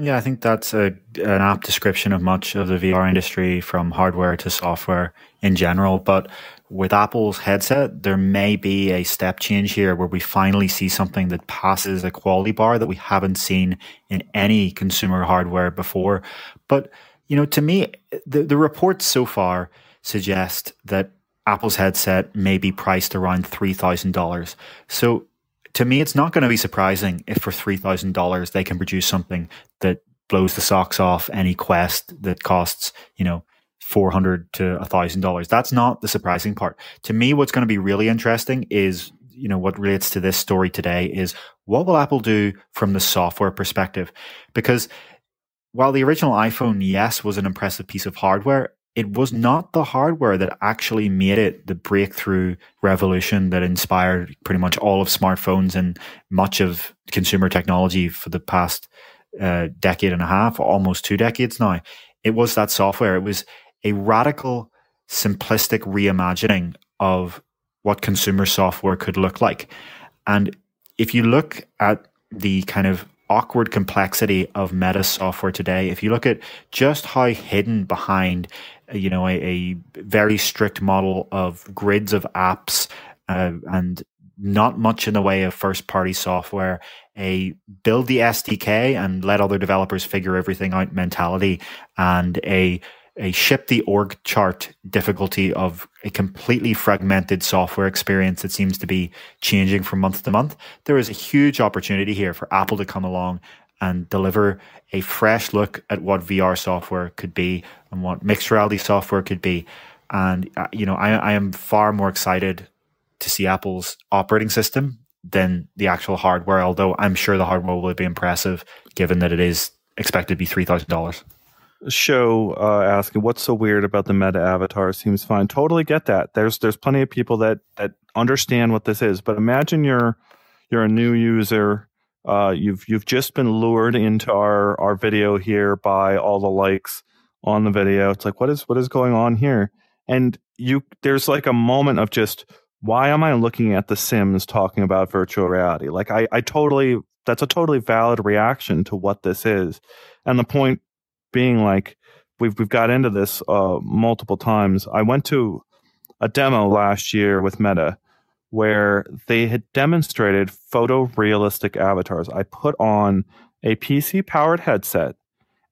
Yeah, I think that's a, an apt description of much of the VR industry from hardware to software in general. But with Apple's headset, there may be a step change here where we finally see something that passes a quality bar that we haven't seen in any consumer hardware before. But, you know, to me, the, the reports so far suggest that Apple's headset may be priced around $3,000. So to me, it's not going to be surprising if for $3,000 they can produce something that blows the socks off any Quest that costs, you know, 400 to $1,000. That's not the surprising part. To me, what's going to be really interesting is, you know, what relates to this story today is what will Apple do from the software perspective? Because while the original iPhone, yes, was an impressive piece of hardware, it was not the hardware that actually made it the breakthrough revolution that inspired pretty much all of smartphones and much of consumer technology for the past uh, decade and a half, almost two decades now. It was that software. It was a radical, simplistic reimagining of what consumer software could look like. And if you look at the kind of awkward complexity of meta software today, if you look at just how hidden behind, you know, a, a very strict model of grids of apps uh, and not much in the way of first party software, a build the SDK and let other developers figure everything out mentality, and a a ship the org chart difficulty of a completely fragmented software experience that seems to be changing from month to month. There is a huge opportunity here for Apple to come along and deliver a fresh look at what VR software could be and what mixed reality software could be. And, uh, you know, I, I am far more excited to see Apple's operating system than the actual hardware, although I'm sure the hardware will be impressive given that it is expected to be $3,000
show uh, asking what's so weird about the meta avatar seems fine. Totally get that. There's there's plenty of people that that understand what this is, but imagine you're you're a new user. Uh, you've you've just been lured into our our video here by all the likes on the video. It's like what is what is going on here? And you there's like a moment of just why am I looking at the Sims talking about virtual reality? Like I I totally that's a totally valid reaction to what this is. And the point being like we've we've got into this uh, multiple times. I went to a demo last year with Meta where they had demonstrated photorealistic avatars. I put on a PC powered headset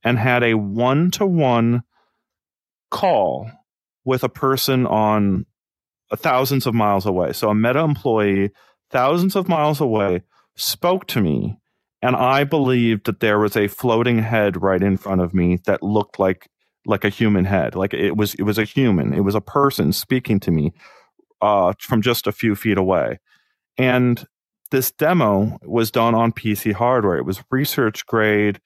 and had a one to one call with a person on uh, thousands of miles away. So a Meta employee, thousands of miles away, spoke to me and I believed that there was a floating head right in front of me that looked like like a human head. Like it was it was a human. It was a person speaking to me uh, from just a few feet away. And this demo was done on PC hardware. It was research grade.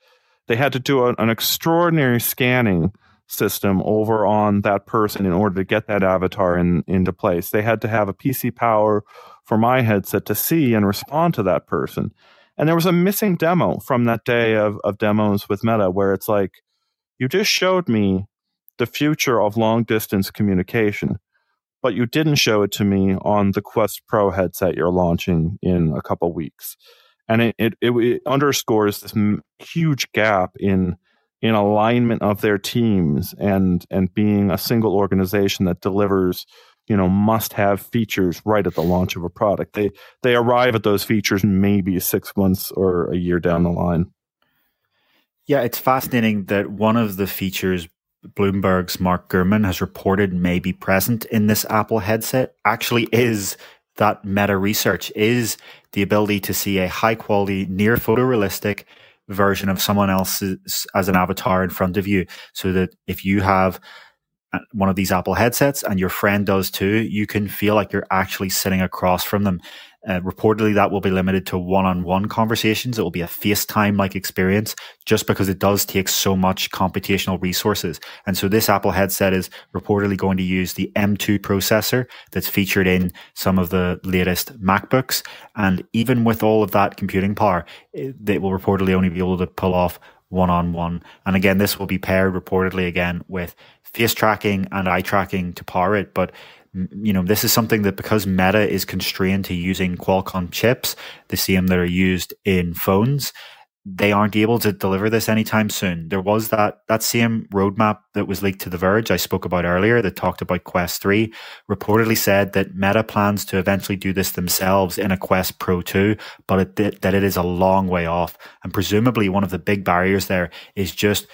They had to do a, an extraordinary scanning system over on that person in order to get that avatar in, into place. They had to have a PC power for my headset to see and respond to that person. And there was a missing demo from that day of, of demos with Meta where it's like, you just showed me the future of long distance communication, but you didn't show it to me on the Quest Pro headset you're launching in a couple weeks. And it, it, it, it underscores this huge gap in in alignment of their teams and and being a single organization that delivers you know must have features right at the launch of a product they they arrive at those features maybe six months or a year down the line
yeah it's fascinating that one of the features bloomberg's mark gurman has reported may be present in this apple headset actually is that meta research is the ability to see a high quality near photorealistic version of someone else as an avatar in front of you so that if you have one of these Apple headsets and your friend does too, you can feel like you're actually sitting across from them. Uh, reportedly, that will be limited to one-on-one conversations. It will be a FaceTime-like experience, just because it does take so much computational resources. And so, this Apple headset is reportedly going to use the M2 processor that's featured in some of the latest MacBooks. And even with all of that computing power, it will reportedly only be able to pull off one-on-one. And again, this will be paired reportedly again with face tracking and eye tracking to power it. But you know, this is something that because Meta is constrained to using Qualcomm chips, the same that are used in phones, they aren't able to deliver this anytime soon. There was that that same roadmap that was leaked to The Verge I spoke about earlier that talked about Quest 3, reportedly said that Meta plans to eventually do this themselves in a Quest Pro 2, but it, that it is a long way off. And presumably one of the big barriers there is just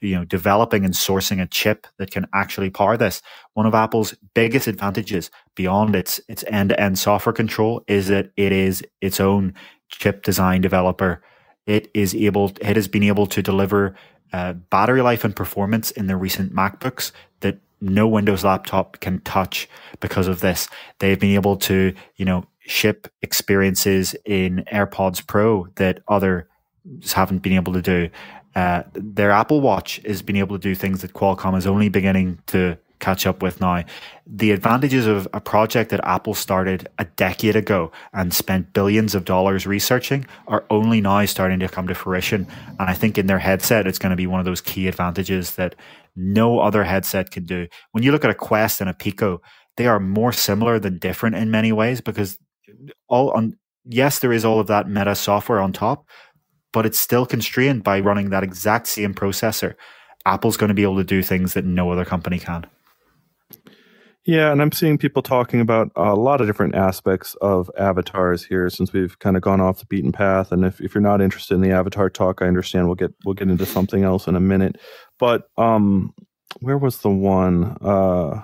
you know developing and sourcing a chip that can actually power this one of apple's biggest advantages beyond its its end-to-end software control is that it is its own chip design developer it is able it has been able to deliver uh, battery life and performance in the recent macbooks that no windows laptop can touch because of this. They've been able to you know ship experiences in airpods pro that other haven't been able to do. Uh, their Apple Watch is being able to do things that Qualcomm is only beginning to catch up with now. The advantages of a project that Apple started a decade ago and spent billions of dollars researching are only now starting to come to fruition. And I think in their headset, it's going to be one of those key advantages that no other headset can do. When you look at a Quest and a Pico, they are more similar than different in many ways because all on yes, there is all of that meta software on top, but it's still constrained by running that exact same processor. Apple's going to be able to do things that no other company can.
Yeah, and I'm seeing people talking about a lot of different aspects of avatars here since we've kind of gone off the beaten path. And if, if you're not interested in the avatar talk, I understand we'll get we'll get into something else in a minute. But um where was the one? Uh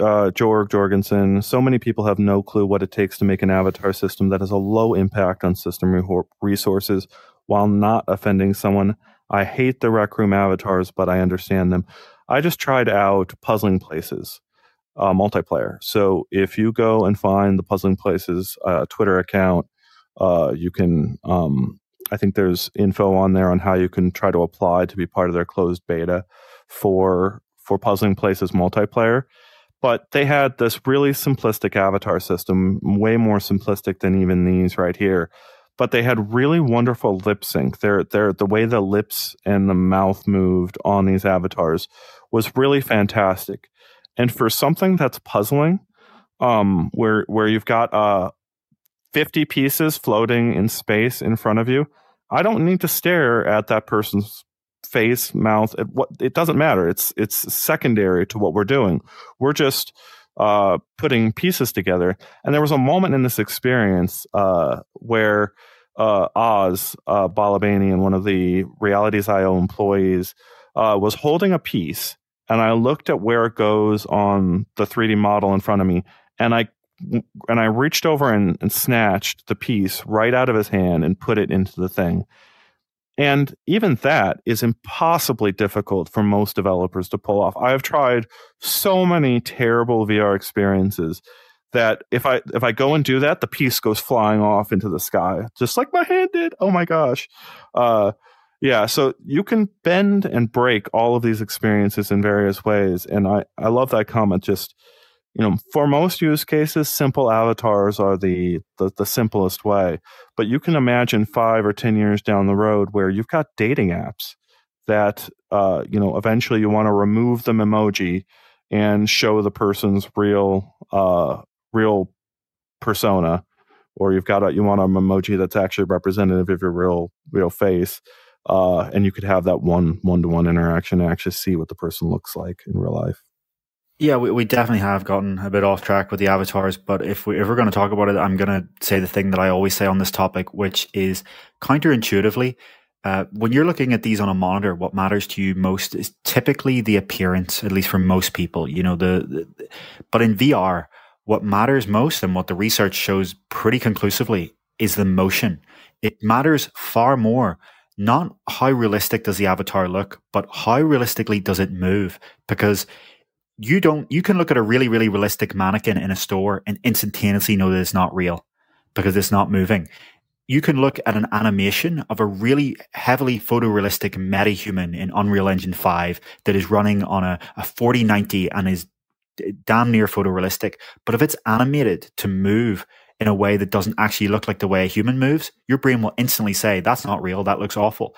uh, Jorg Jorgensen. So many people have no clue what it takes to make an avatar system that has a low impact on system re- resources while not offending someone. I hate the Rec Room avatars, but I understand them. I just tried out Puzzling Places uh, multiplayer. So if you go and find the Puzzling Places uh, Twitter account, uh, you can. Um, I think there's info on there on how you can try to apply to be part of their closed beta for for Puzzling Places multiplayer. But they had this really simplistic avatar system, way more simplistic than even these right here but they had really wonderful lip sync. Their the way the lips and the mouth moved on these avatars was really fantastic. And for something that's puzzling, um, where where you've got uh, 50 pieces floating in space in front of you, I don't need to stare at that person's face, mouth. It, what it doesn't matter. It's it's secondary to what we're doing. We're just uh, putting pieces together. And there was a moment in this experience uh, where uh, Oz uh, Balabanian, one of the Realities IO employees, uh, was holding a piece, and I looked at where it goes on the 3D model in front of me, and I and I reached over and, and snatched the piece right out of his hand and put it into the thing. And even that is impossibly difficult for most developers to pull off. I've tried so many terrible VR experiences that if I if I go and do that, the piece goes flying off into the sky, just like my hand did. Oh my gosh. Uh, yeah, so you can bend and break all of these experiences in various ways. And I, I love that comment. Just, you know, for most use cases, simple avatars are the, the, the simplest way. But you can imagine five or 10 years down the road where you've got dating apps that, uh, you know, eventually you want to remove the emoji and show the person's real, uh, real persona. Or you've got a, you want an emoji that's actually representative of your real, real face uh, and you could have that one one to one interaction and actually see what the person looks like in real life.
Yeah, we, we definitely have gotten a bit off track with the avatars, but if we if we're going to talk about it, I'm going to say the thing that I always say on this topic, which is counterintuitively, uh, when you're looking at these on a monitor, what matters to you most is typically the appearance, at least for most people. You know, the, the but in VR, what matters most and what the research shows pretty conclusively is the motion. It matters far more not how realistic does the avatar look, but how realistically does it move? Because you don't, you can look at a really, really realistic mannequin in a store and instantaneously know that it's not real because it's not moving. You can look at an animation of a really heavily photorealistic metahuman in Unreal Engine 5 that is running on a, a 4090 and is damn near photorealistic. But if it's animated to move in a way that doesn't actually look like the way a human moves, your brain will instantly say, that's not real. That looks awful.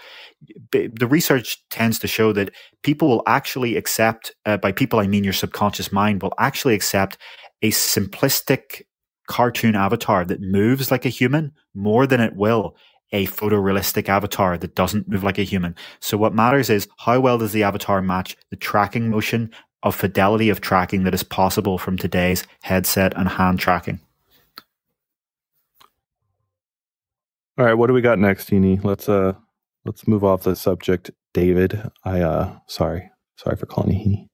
The research tends to show that people will actually accept, uh, by people, I mean your subconscious mind, will actually accept a simplistic cartoon avatar that moves like a human more than it will a photorealistic avatar that doesn't move like a human. So what matters is how well does the avatar match the tracking motion of fidelity of tracking that is possible from today's headset and hand tracking.
All right, what do we got next, Heaney? Let's uh let's move off the subject. David, I uh sorry. Sorry for calling you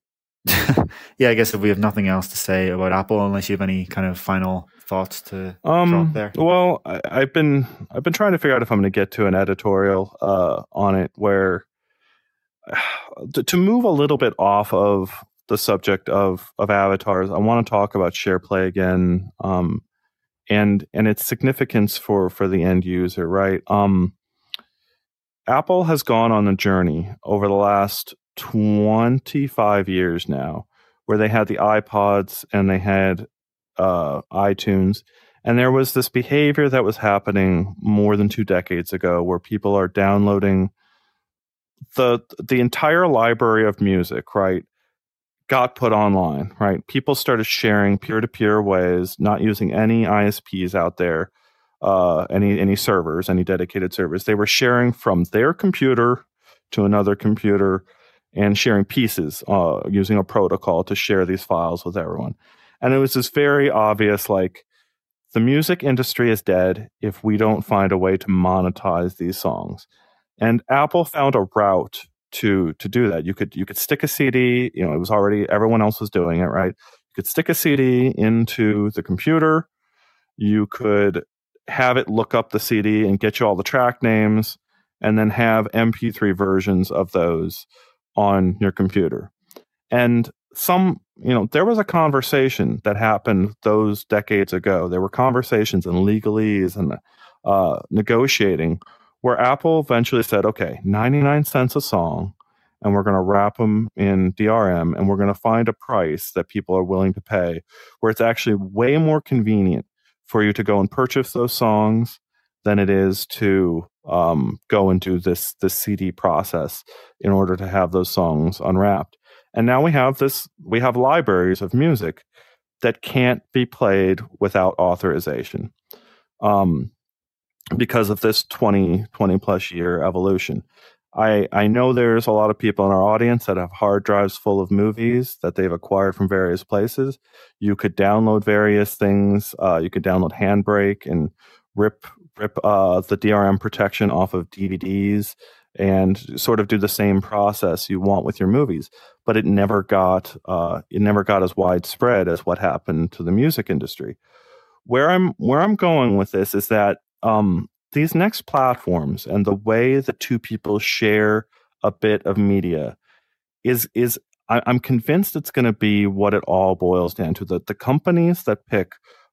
Heaney. yeah, I guess if we have nothing else to say about Apple, unless you have any kind of final thoughts to um, drop there.
Well, I, have been I've been trying to figure out if I'm going to get to an editorial uh, on it where to, to move a little bit off of the subject of of avatars. I want to talk about SharePlay again. Um, and and its significance for for the end user, right? Um, Apple has gone on a journey over the last 25 years now where they had the iPods and they had uh, iTunes. And there was this behavior that was happening more than two decades ago where people are downloading the the entire library of music, right? Got put online, right? People started sharing peer to peer ways, not using any ISPs out there, uh, any any servers, any dedicated servers. They were sharing from their computer to another computer and sharing pieces uh, using a protocol to share these files with everyone. And it was this very obvious, like the music industry is dead if we don't find a way to monetize these songs. And Apple found a route to to do that. You could you could stick a CD, you know, it was already everyone else was doing it, right? You could stick a CD into the computer. You could have it look up the CD and get you all the track names and then have MP3 versions of those on your computer. And some, you know, there was a conversation that happened those decades ago. There were conversations and legalese and uh, negotiating where Apple eventually said, okay, 99 cents a song, and we're going to wrap them in DRM, and we're going to find a price that people are willing to pay where it's actually way more convenient for you to go and purchase those songs than it is to um, go and do this this CD process in order to have those songs unwrapped. And now we have this we have libraries of music that can't be played without authorization. Um, because of this 20, 20 plus year evolution. I, I know there's a lot of people in our audience that have hard drives full of movies that they've acquired from various places. You could download various things. Uh, you could download Handbrake and rip rip uh, the DRM protection off of DVDs and sort of do the same process you want with your movies. But it never got uh, it never got as widespread as what happened to the music industry. Where I'm where I'm going with this is that um, these next platforms and the way that two people share a bit of media is is I, am convinced it's going to be what it all boils down to. That the companies that pick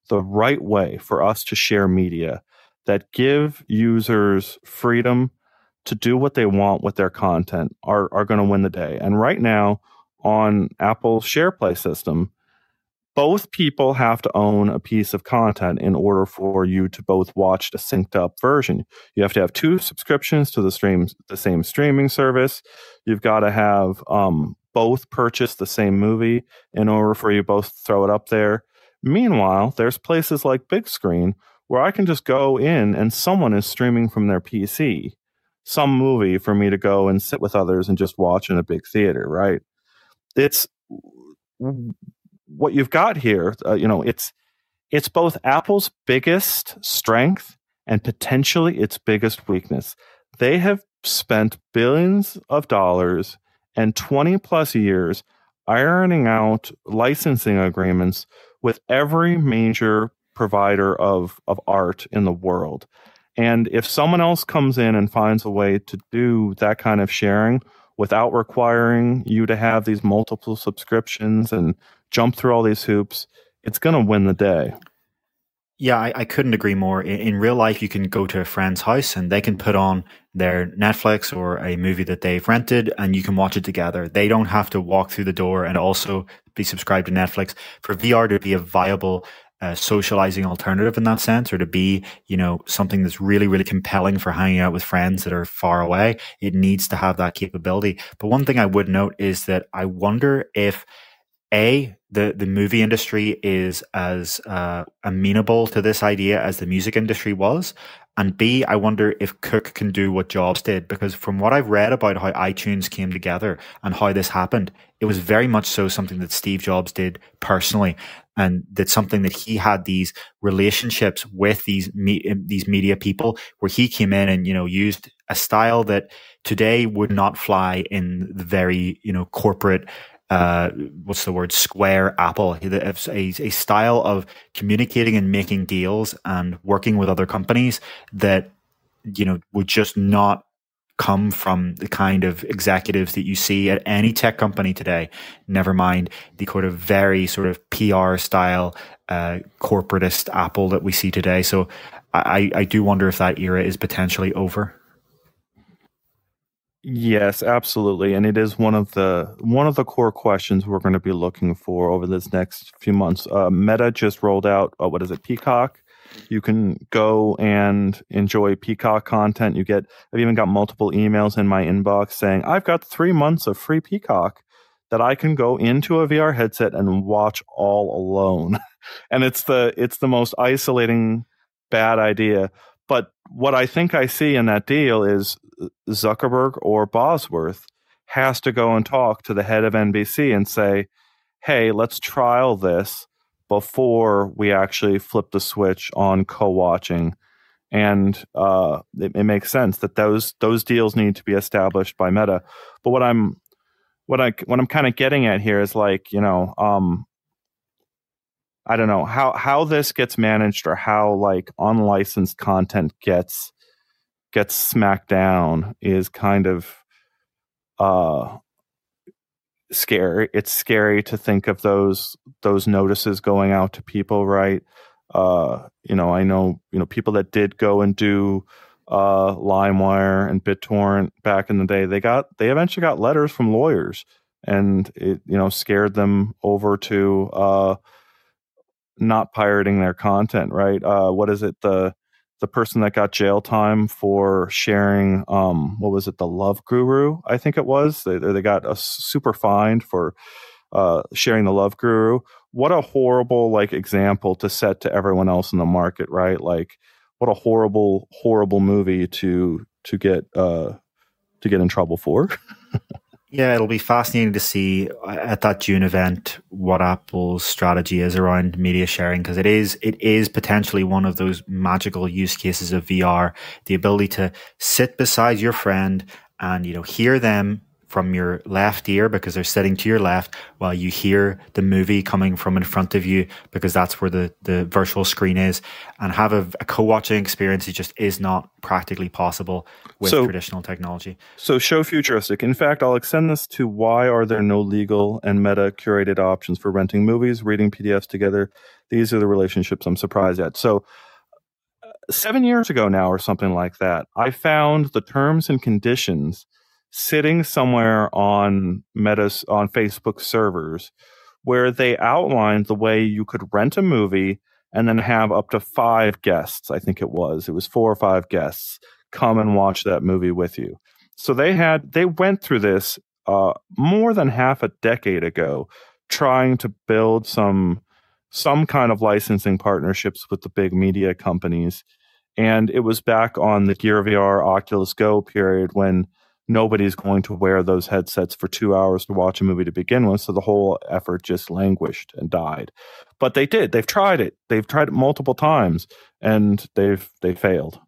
the right way for us to share media that give users freedom to do what they want with their content are, are going to win the day. And right now on Apple's SharePlay system, both people have to own a piece of content in order for you to both watch the synced up version. You have to have two subscriptions to the stream, the same streaming service. You've got to have um, both purchase the same movie in order for you both to throw it up there. Meanwhile, there's places like Bigscreen where I can just go in and someone is streaming from their PC some movie for me to go and sit with others and just watch in a big theater, right? It's what you've got here, uh, you know, it's it's both Apple's biggest strength and potentially its biggest weakness. They have spent billions of dollars and 20 plus years ironing out licensing agreements with every major provider of, of art in the world. And if someone else comes in and finds a way to do that kind of sharing without requiring you to have these multiple subscriptions and jump through all these hoops, it's going to win the day.
Yeah, I, I couldn't agree more. In, in, real life, you can go to a friend's house and they can put on their Netflix or a movie that they've rented and you can watch it together. They don't have to walk through the door and also be subscribed to Netflix. For VR to be a viable uh, socializing alternative in that sense, or to be, you know, something that's really, really compelling for hanging out with friends that are far away, it needs to have that capability. But one thing I would note is that I wonder if a the the movie industry is as uh, amenable to this idea as the music industry was, and B, I wonder if Cook can do what Jobs did because from what I've read about how iTunes came together and how this happened, it was very much so something that Steve Jobs did personally, and that something that he had these relationships with these me- these media people where he came in and you know used a style that today would not fly in the very you know corporate uh, what's the word? Square apple. A, a style of communicating and making deals and working with other companies that you know would just not come from the kind of executives that you see at any tech company today never mind the kind of very sort of pr style uh, corporatist apple that we see today. So I, I do wonder if that era is potentially over
Yes, absolutely, and it is one of the one of the core questions we're going to be looking for over this next few months. Uh, Meta just rolled out uh, what is it, Peacock? You can go and enjoy Peacock content. You get I've even got multiple emails in my inbox saying I've got three months of free Peacock that I can go into a VR headset and watch all alone. and it's the it's the most isolating bad idea. But what I think I see in that deal is Zuckerberg or Bosworth has to go and talk to the head of NBC and say, "Hey, let's trial this before we actually flip the switch on co-watching." And uh, it, it makes sense that those those deals need to be established by Meta. But what I'm what I what I'm kind of getting at here is like you know um, I don't know how how this gets managed or how like unlicensed content gets gets smacked down is kind of uh scary. It's scary to think of those those notices going out to people, right? Uh, you know, I know you know people that did go and do uh, LimeWire and BitTorrent back in the day. They got they eventually got letters from lawyers, and it you know scared them over to uh, not pirating their content, right? Uh, what is it? The the person that got jail time for sharing, um, what was it? The Love Guru, I think it was. They they got a super fine for uh, sharing the Love Guru. What a horrible like example to set to everyone else in the market, right? Like, what a horrible, horrible movie to to get uh, to get in trouble for.
Yeah, it'll be fascinating to see uh, at that June event what Apple's strategy is around media sharing because it is it is potentially one of those magical use cases of VR, the ability to sit beside your friend and you know hear them from your left ear because they're sitting to your left while you hear the movie coming from in front of you because that's where the, the virtual screen is. And have a, a co-watching experience it just is not practically possible with so, traditional technology.
So show futuristic. In fact i'll extend this to why are there no legal and meta curated options for renting movies reading pdfs together? These are the relationships i'm surprised at. So uh, seven years ago now or something like that i found the terms and conditions sitting somewhere on Meta's on Facebook servers where they outlined the way you could rent a movie and then have up to five guests. I think it was. It was four or five guests come and watch that movie with you. So they had they went through this uh, more than half a decade ago, trying to build some some kind of licensing partnerships with the big media companies. And it was back on the Gear VR Oculus Go period when nobody's going to wear those headsets for two hours to watch a movie to begin with. So the whole effort just languished and died. But they did. They've tried it. They've tried it multiple times and they've they failed.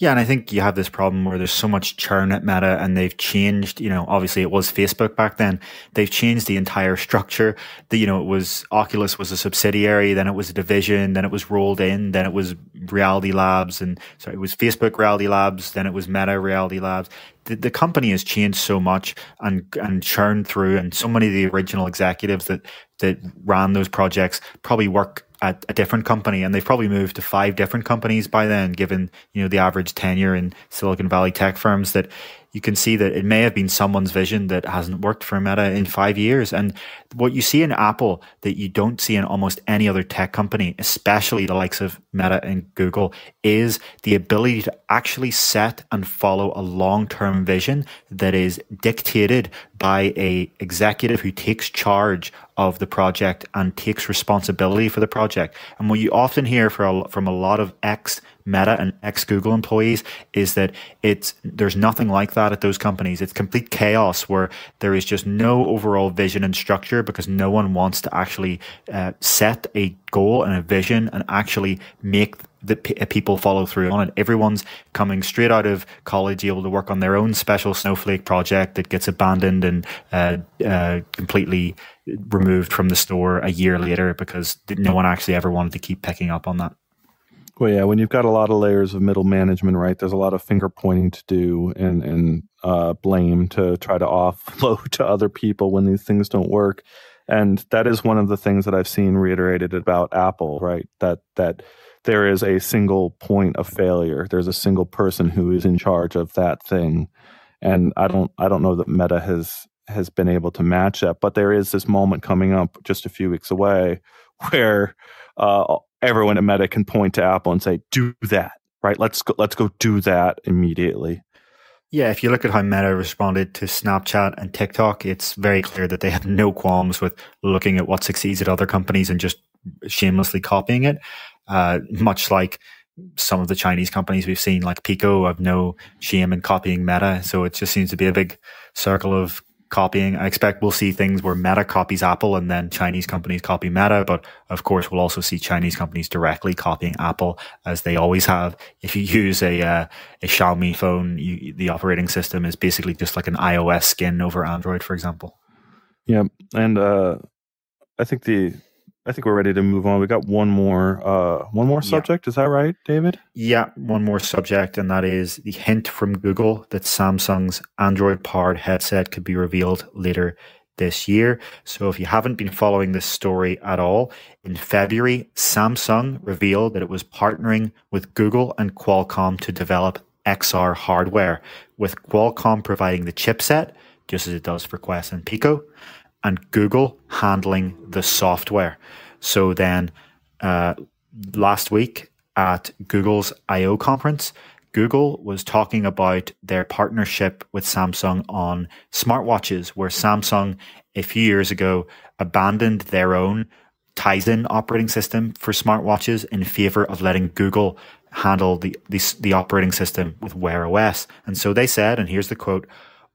Yeah, and I think you have this problem where there's so much churn at Meta and they've changed, you know, obviously it was Facebook back then. They've changed the entire structure. The, you know, it was Oculus was a subsidiary, then it was a division, then it was rolled in, then it was Reality Labs and sorry, it was Facebook Reality Labs, then it was Meta Reality Labs. The, the company has changed so much and and churned through and so many of the original executives that that ran those projects probably work at a different company and they've probably moved to five different companies by then given you know the average tenure in silicon valley tech firms that you can see that it may have been someone's vision that hasn't worked for Meta in five years. And what you see in Apple that you don't see in almost any other tech company, especially the likes of Meta and Google, is the ability to actually set and follow a long-term vision that is dictated by a executive who takes charge of the project and takes responsibility for the project. And what you often hear a, from a lot of ex Meta and ex Google employees is that it's there's nothing like that at those companies. It's complete chaos where there is just no overall vision and structure because no one wants to actually uh, set a goal and a vision and actually make the p- uh, people follow through on it. Everyone's coming straight out of college, able to work on their own special snowflake project that gets abandoned and uh, uh, completely removed from the store a year later because no one actually ever wanted to keep picking up on that.
Well, yeah, when you've got a lot of layers of middle management, right? There's a lot of finger pointing to do and and uh, blame to try to offload to other people when these things don't work, and that is one of the things that I've seen reiterated about Apple, right? That that there is a single point of failure. There's a single person who is in charge of that thing, and I don't I don't know that Meta has has been able to match that. But there is this moment coming up just a few weeks away where uh, everyone at Meta can point to Apple and say, "Do that." Right? Let's go. Let's go do that immediately.
Yeah, if you look at how Meta responded to Snapchat and TikTok, it's very clear that they have no qualms with looking at what succeeds at other companies and just shamelessly copying it. Uh, much like some of the Chinese companies we've seen, like Pico, have no shame in copying Meta. So it just seems to be a big circle of copying. I expect we'll see things where Meta copies Apple and then Chinese companies copy Meta. But of course, we'll also see Chinese companies directly copying Apple as they always have. If you use a, uh, a Xiaomi phone, you, the operating system is basically just like an iOS skin over Android, for example.
Yeah. And, uh, I think the I think we're ready to move on. We got one more uh, one more subject. Yeah. Is that right, David?
Yeah, one more subject, and that is the hint from Google that Samsung's Android powered headset could be revealed later this year. So if you haven't been following this story at all, in February, Samsung revealed that it was partnering with Google and Qualcomm to develop XR hardware, with Qualcomm providing the chipset, just as it does for Quest and Pico and Google handling the software. So then uh, last week at Google's I/O conference, Google was talking about their partnership with Samsung on smartwatches, where Samsung a few years ago abandoned their own Tizen operating system for smartwatches in favor of letting Google handle the, the, the operating system with Wear OS. And so they said, and here's the quote,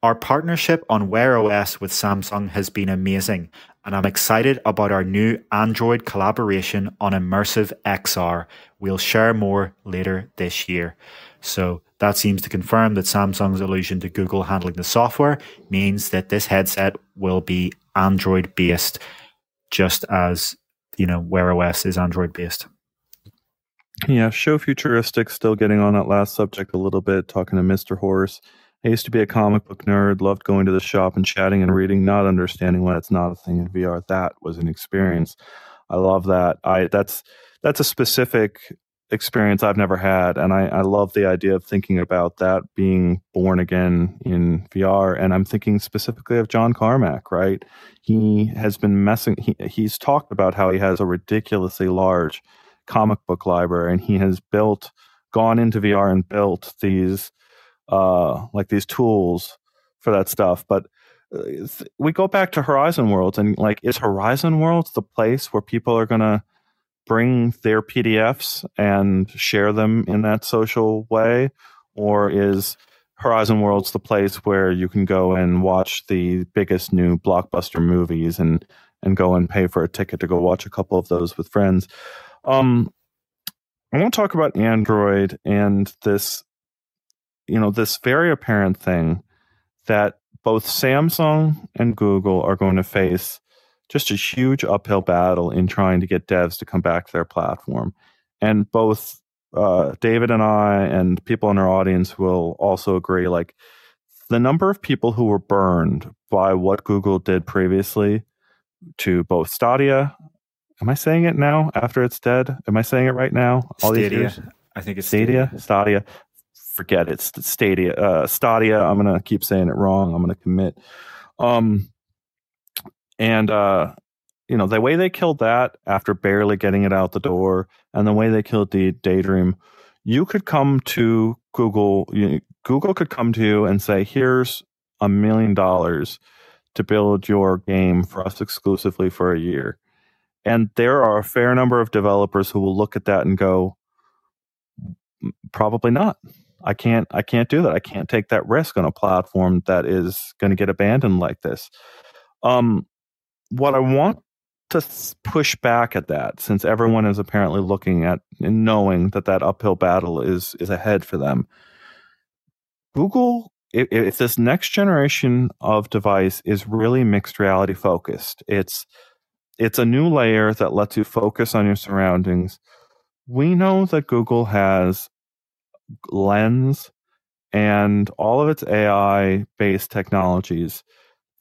our partnership on Wear OS with Samsung has been amazing, and I'm excited about our new Android collaboration on Immersive XR. We'll share more later this year. So that seems to confirm that Samsung's allusion to Google handling the software means that this headset will be Android based, just as you know Wear OS is Android based.
Yeah, show futuristic. Still getting on that last subject a little bit, talking to Mr. Horse. I used to be a comic book nerd, loved going to the shop and chatting and reading, not understanding why it's not a thing in VR. That was an experience. I love that. I that's that's a specific experience I've never had, and I, I love the idea of thinking about that being born again in VR. And I'm thinking specifically of John Carmack, right? He has been messing. He, he's talked about how he has a ridiculously large comic book library, and he has built, gone into VR and built these uh, like these tools for that stuff. But uh, we go back to Horizon Worlds, and like, is Horizon Worlds the place where people are going to bring their PDFs and share them in that social way, or is Horizon Worlds the place where you can go and watch the biggest new blockbuster movies and and go and pay for a ticket to go watch a couple of those with friends? Um, I want to talk about Android and this you know, this very apparent thing that both Samsung and Google are going to face just a huge uphill battle in trying to get devs to come back to their platform. And both uh, David and I and people in our audience will also agree like the number of people who were burned by what Google did previously to both Stadia. Am I saying it now after it's dead? Am I saying it right now?
All Stadia. these years? I think it's
Stadia. Stadia. Stadia forget it. it's Stadia. Uh, Stadia. I'm gonna keep saying it wrong. I'm gonna commit. Um, and uh, you know the way they killed that after barely getting it out the door, and the way they killed the Daydream, you could come to Google. Google could come to you and say, "Here's a million dollars to build your game for us exclusively for a year." And there are a fair number of developers who will look at that and go, probably not. I can't I can't do that. I can't take that risk on a platform that is going to get abandoned like this. Um, what I want to push back at that, since everyone is apparently looking at and knowing that that uphill battle is is ahead for them. Google, if, if this next generation of device is really mixed reality focused, it's it's a new layer that lets you focus on your surroundings. We know that Google has lens and all of its AI based technologies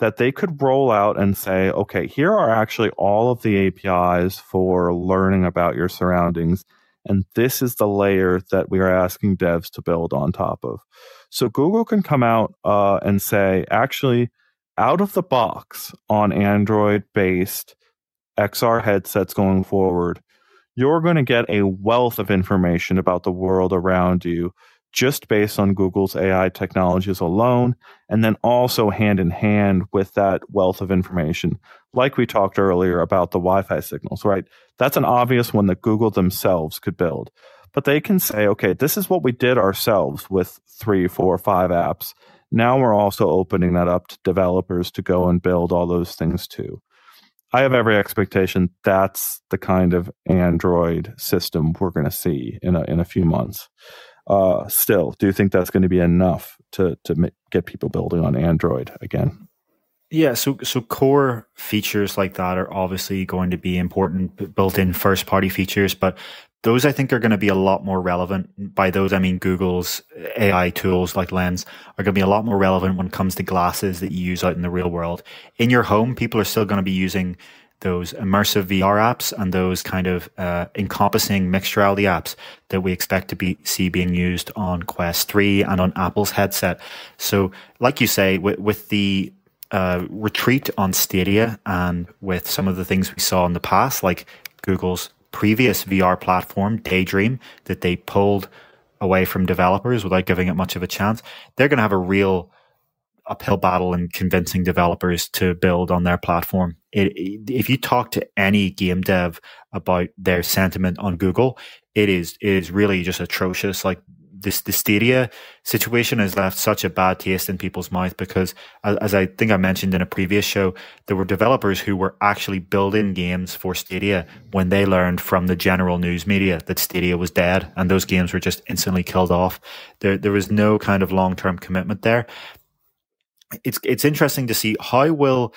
that they could roll out and say, okay, here are actually all of the APIs for learning about your surroundings. And this is the layer that we are asking devs to build on top of. So Google can come out uh, and say, actually, out of the box on Android based XR headsets going forward, you're going to get a wealth of information about the world around you just based on Google's AI technologies alone, and then also hand in hand with that wealth of information, like we talked earlier about the Wi Fi signals, right? That's an obvious one that Google themselves could build. But they can say, okay, this is what we did ourselves with three, four, five apps. Now we're also opening that up to developers to go and build all those things too. I have every expectation that's the kind of Android system we're going to see in a, in a few months uh, still, do you think that's going to be enough to to get people building on Android again?
Yeah, so so core features like that are obviously going to be important, built-in first-party features, but those I think are going to be a lot more relevant. By those, I mean Google's AI tools like Lens are going to be a lot more relevant when it comes to glasses that you use out in the real world. In your home, people are still going to be using those immersive VR apps and those kind of uh, encompassing mixed reality apps that we expect to be see being used on Quest 3 and on Apple's headset. So, like you say, with, with the uh, retreat on Stadia and with some of the things we saw in the past, like Google's previous VR platform, Daydream, that they pulled away from developers without giving it much of a chance, they're going to have a real uphill battle in convincing developers to build on their platform. It, if you talk to any game dev about their sentiment on Google, it is it is really just atrocious. Like this, the Stadia situation has left such a bad taste in people's mouth because, as, I think I mentioned in a previous show, there were developers who were actually building games for Stadia when they learned from the general news media that Stadia was dead, and those games were just instantly killed off. There, there was no kind of long term commitment there it's it's interesting to see how will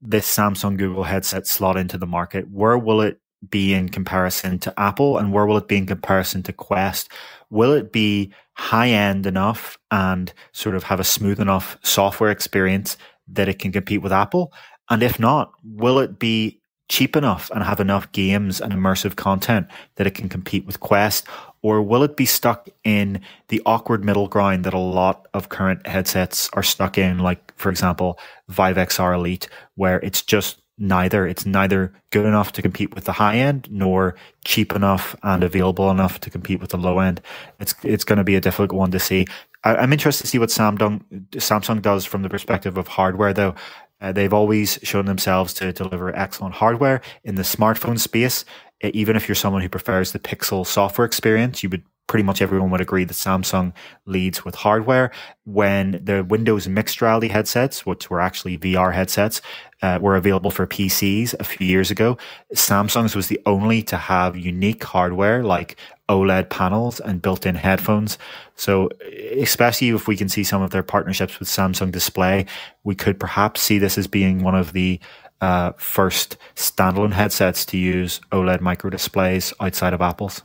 this Samsung Google headset slot into the market. Where will it be in comparison to Apple, and where will it be in comparison to Quest? Will it be high end enough and sort of have a smooth enough software experience that it can compete with Apple? And if not, will it be cheap enough and have enough games and immersive content that it can compete with Quest? Or will it be stuck in the awkward middle ground that a lot of current headsets are stuck in, like, for example, Vive XR Elite, where it's just neither. It's neither good enough to compete with the high end nor cheap enough and available enough to compete with the low end. It's it's going to be a difficult one to see. I, am interested to see what Samsung Samsung does from the perspective of hardware, though. Uh, they've always shown themselves to deliver excellent hardware in the smartphone space even if you're someone who prefers the Pixel software experience, you would pretty much everyone would agree that Samsung leads with hardware. When the Windows mixed reality headsets, which were actually VR headsets, uh, were available for PCs a few years ago, Samsung's was the only to have unique hardware like OLED panels and built-in headphones. So, especially if we can see some of their partnerships with Samsung Display, we could perhaps see this as being one of the uh, first standalone headsets to use OLED micro displays outside of Apple's.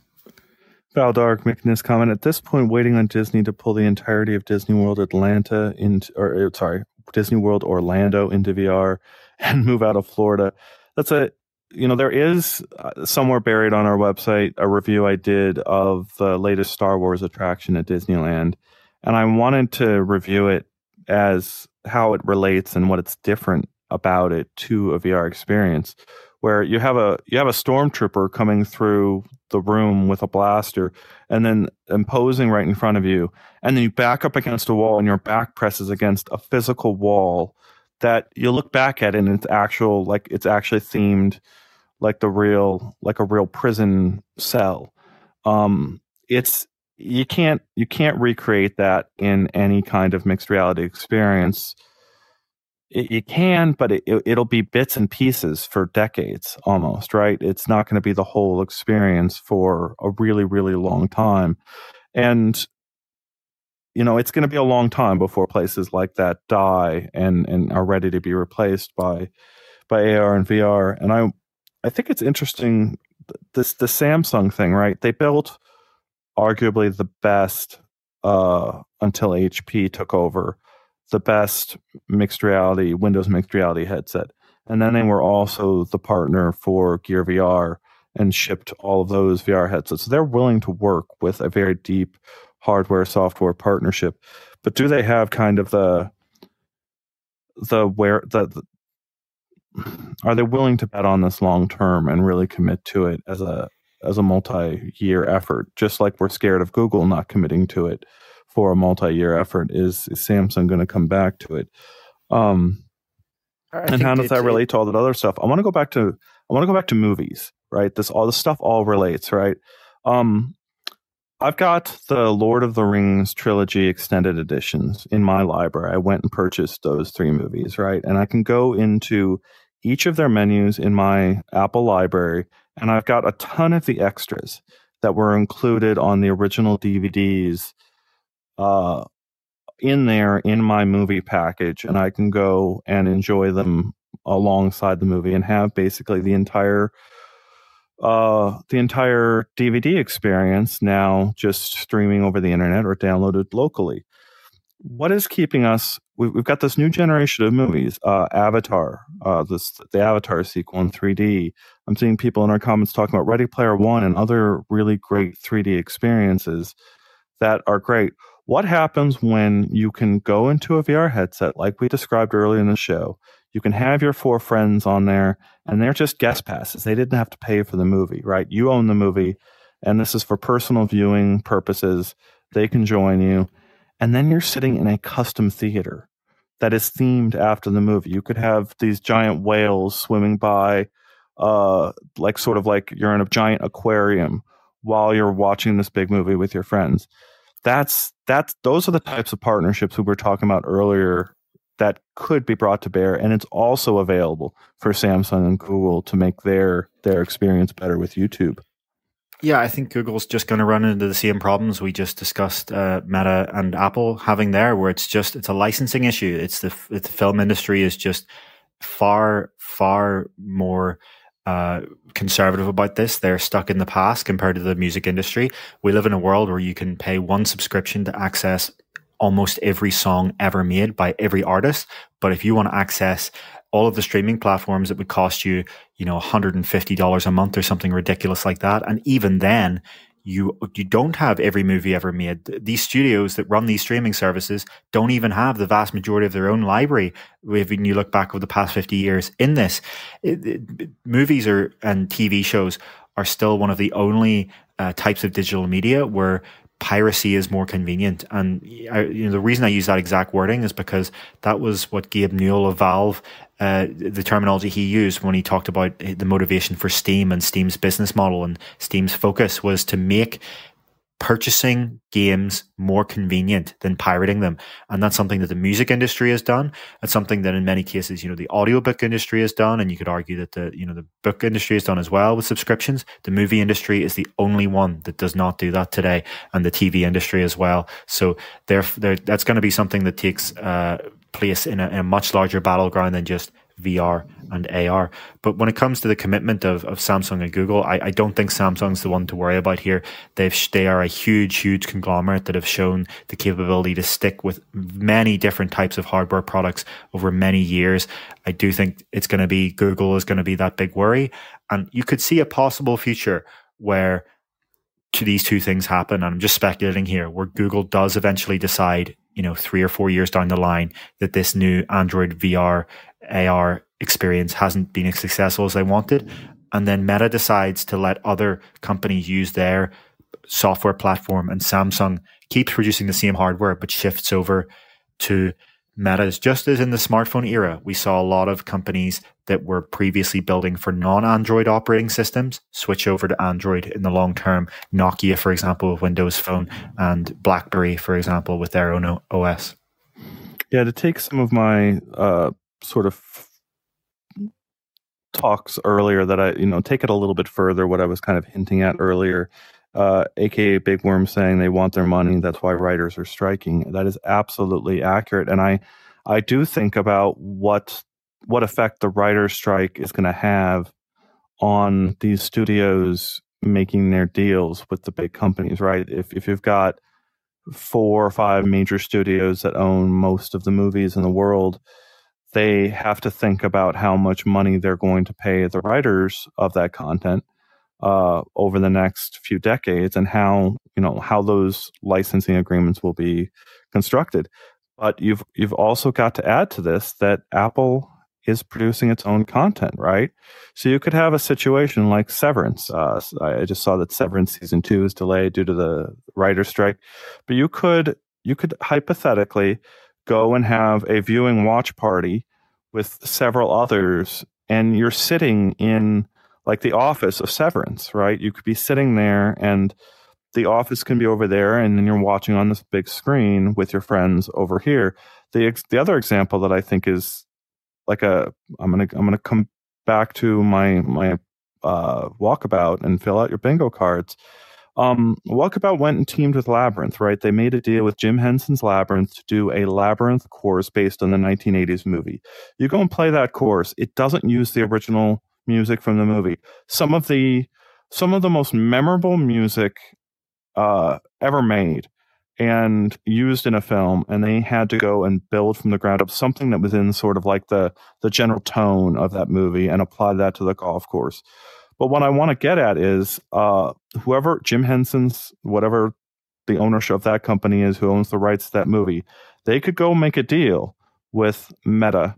Valdark making this comment at this point, waiting on Disney to pull the entirety of Disney World Atlanta into, or uh, sorry, Disney World Orlando into VR and move out of Florida. That's a, you know, there is uh, somewhere buried on our website a review I did of the latest Star Wars attraction at Disneyland. And I wanted to review it as how it relates and what it's different about it to a VR experience where you have a you have a stormtrooper coming through the room with a blaster and then imposing right in front of you. And then you back up against a wall and your back presses against a physical wall that you look back at and it's actual like it's actually themed like the real like a real prison cell. Um it's you can't you can't recreate that in any kind of mixed reality experience it, it can, but it, it'll be bits and pieces for decades almost, right? It's not going to be the whole experience for a really, really long time. And you know, it's going to be a long time before places like that die and and are ready to be replaced by by AR and VR. And I I think it's interesting this the Samsung thing, right? They built arguably the best uh, until HP took over the best mixed reality Windows mixed reality headset, and then they were also the partner for Gear VR and shipped all of those VR headsets. So they're willing to work with a very deep hardware software partnership. But do they have kind of the the where the, the are they willing to bet on this long term and really commit to it as a as a multi-year effort just like we're scared of google not committing to it for a multi-year effort is, is samsung going to come back to it. Um, and how does that relate to all that other stuff? I want to go back to i want to go back to movies right? This all the stuff all relates right? Um, I've got the Lord of the Rings trilogy extended editions in my library. I went and purchased those three movies, right? And I can go into each of their menus in my Apple library, and I've got a ton of the extras that were included on the original DVDs uh, in there in my movie package, and I can go and enjoy them alongside the movie and have basically the entire uh, the entire DVD experience now just streaming over the internet or downloaded locally. What is keeping us? We've, we've got this new generation of movies, uh, Avatar, uh, this the Avatar sequel in 3D. I'm seeing people in our comments talking about Ready Player One and other really great 3D experiences that are great. What happens when you can go into a VR headset, like we described earlier in the show? You can have your four friends on there, and they're just guest passes. They didn't have to pay for the movie, right? You own the movie, and this is for personal viewing purposes. They can join you. And then you're sitting in a custom theater that is themed after the movie. You could have these giant whales swimming by, uh, like sort of like you're in a giant aquarium while you're watching this big movie with your friends. That's that's those are the types of partnerships we were talking about earlier that could be brought to bear and it's also available for Samsung and Google to make their their experience better with YouTube.
Yeah, I think Google's just going to run into the same problems we just discussed uh, Meta and Apple having there where it's just it's a licensing issue. It's the it's the film industry is just far far more uh, conservative about this. They're stuck in the past compared to the music industry. We live in a world where you can pay one subscription to access almost every song ever made by every artist. But if you want to access all of the streaming platforms, it would cost you, you know, $150 a month or something ridiculous like that. And even then, you you don't have every movie ever made. These studios that run these streaming services don't even have the vast majority of their own library. When you look back over the past fifty years in this, it, it, movies are and TV shows are still one of the only uh, types of digital media where piracy is more convenient. And I, you know, the reason I use that exact wording is because that was what Gabe Newell of Valve, uh, the terminology he used when he talked about the motivation for Steam and Steam's business model and Steam's focus was to make purchasing games more convenient than pirating them. And that's something that the music industry has done. It's something that in many cases, you know, the audiobook industry has done. And you could argue that the, you know, the book industry has done as well with subscriptions. The movie industry is the only one that does not do that today and the TV industry as well. So there, there that's going to be something that takes, uh, place in a, in a much larger battleground than just VR and AR. But when it comes to the commitment of, of Samsung and Google, I, I don't think Samsung's the one to worry about here. They've they are a huge, huge conglomerate that have shown the capability to stick with many different types of hardware products over many years. I do think it's going to be Google is going to be that big worry, and you could see a possible future where to these two things happen. And I'm just speculating here, where Google does eventually decide you know, three or four years down the line that this new Android VR AR experience hasn't been as successful as they wanted. And then Meta decides to let other companies use their software platform and Samsung keeps producing the same hardware but shifts over to Meta's. Just as in the smartphone era, we saw a lot of companies that were previously building for non-Android operating systems switch over to Android in the long term. Nokia, for example, with Windows Phone, and BlackBerry, for example, with their own OS.
Yeah, to take some of my uh, sort of talks earlier that I, you know, take it a little bit further, what I was kind of hinting at earlier, uh, aka Big Worm saying they want their money. That's why writers are striking. That is absolutely accurate. And I, I do think about what what effect the writer's strike is going to have on these studios making their deals with the big companies, right? If if you've got four or five major studios that own most of the movies in the world, they have to think about how much money they're going to pay the writers of that content uh, over the next few decades and how you know how those licensing agreements will be constructed. But you've you've also got to add to this that Apple is producing its own content, right? So you could have a situation like Severance. Uh, I just saw that Severance season two is delayed due to the writer strike, but you could you could hypothetically go and have a viewing watch party with several others, and you're sitting in like the office of Severance, right? You could be sitting there and the office can be over there and then you're watching on this big screen with your friends over here. The ex- the other example that I think is like a I'm going to I'm going to come back to my my uh, walkabout and fill out your bingo cards. Um, Walkabout went and teamed with Labyrinth, right? They made a deal with Jim Henson's Labyrinth to do a Labyrinth course based on the 1980s movie. You go and play that course. It doesn't use the original music from the movie. Some of the some of the most memorable music uh, ever made and used in a film, and they had to go and build from the ground up something that was in sort of like the the general tone of that movie and apply that to the golf course. But what I want to get at is uh, whoever Jim Henson's whatever the ownership of that company is, who owns the rights to that movie, they could go make a deal with Meta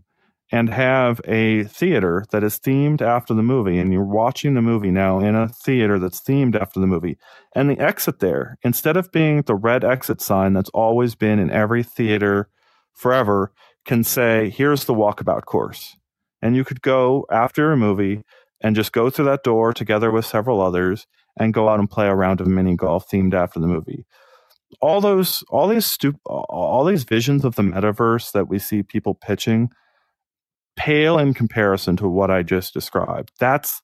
and have a theater that is themed after the movie and you're watching the movie now in a theater that's themed after the movie. And the exit there instead of being the red exit sign that's always been in every theater forever can say here's the walkabout course. And you could go after a movie and just go through that door together with several others and go out and play a round of mini golf themed after the movie all those all these stu- all these visions of the metaverse that we see people pitching pale in comparison to what I just described. That's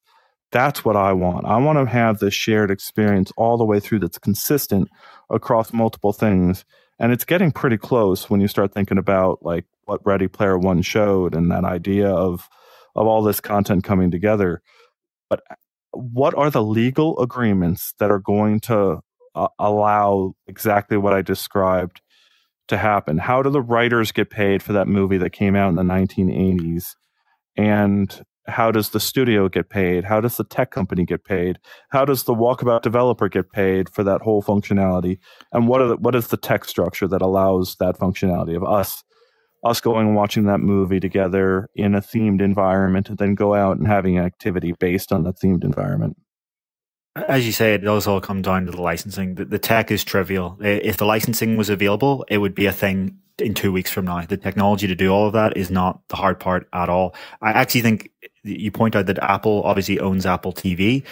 that's what I want. I want to have this shared experience all the way through that's consistent across multiple things. And it's getting pretty close when you start thinking about like what Ready Player One showed and that idea of of all this content coming together. But what are the legal agreements that are going to uh, allow exactly what I described to happen? How do the writers get paid for that movie that came out in the 1980s? And how does the studio get paid? How does the tech company get paid? How does the walkabout developer get paid for that whole functionality? And what the, what is the tech structure that allows that functionality of us us going and watching that movie together in a themed environment and then go out and having activity based on that themed environment?
As you say, it does all come down to the licensing. The, the, tech is trivial. If the licensing was available, it would be a thing in two weeks from now. The technology to do all of that is not the hard part at all. I actually think you point out that Apple obviously owns Apple TV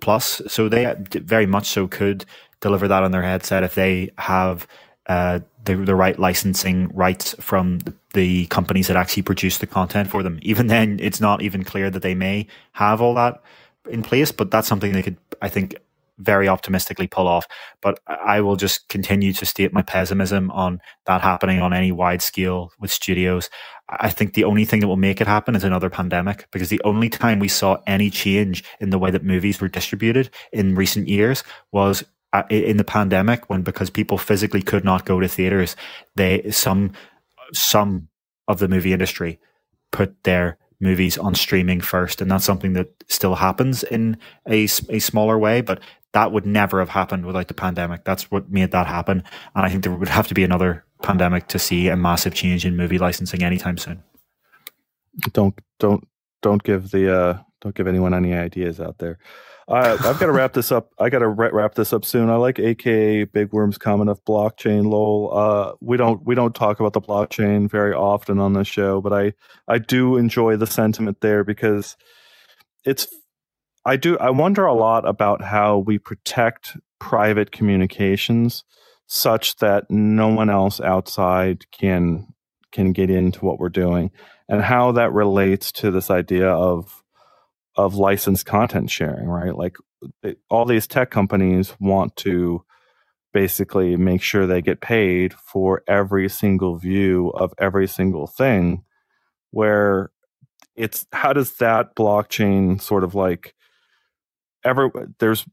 Plus, so they very much so could deliver that on their headset if they have uh, the, the right licensing rights from the companies that actually produce the content for them. Even then, it's not even clear that they may have all that in place, but that's something they could, I think, very optimistically pull off. But I will just continue to state my pessimism on that happening on any wide scale with studios. I think the only thing that will make it happen is another pandemic because the only time we saw any change in the way that movies were distributed in recent years was in the pandemic when because people physically could not go to theaters they some some of the movie industry put their movies on streaming first, and that's something that still happens in a, a smaller way. But that would never have happened without the pandemic. That's what made that happen, and I think there would have to be another pandemic to see a massive change in movie licensing anytime soon.
Don't don't don't give the uh, don't give anyone any ideas out there. Uh, I've got to wrap this up. I got to wrap this up soon. I like AKA Big Worm's comment of blockchain. Lol. Uh, we don't we don't talk about the blockchain very often on the show, but I I do enjoy the sentiment there because it's. I do. I wonder a lot about how we protect private communications such that no one else outside can can get into what we're doing, and how that relates to this idea of of licensed content sharing, right? Like all these tech companies want to basically make sure they get paid for every single view of every single thing where it's how does that blockchain sort of like ever there's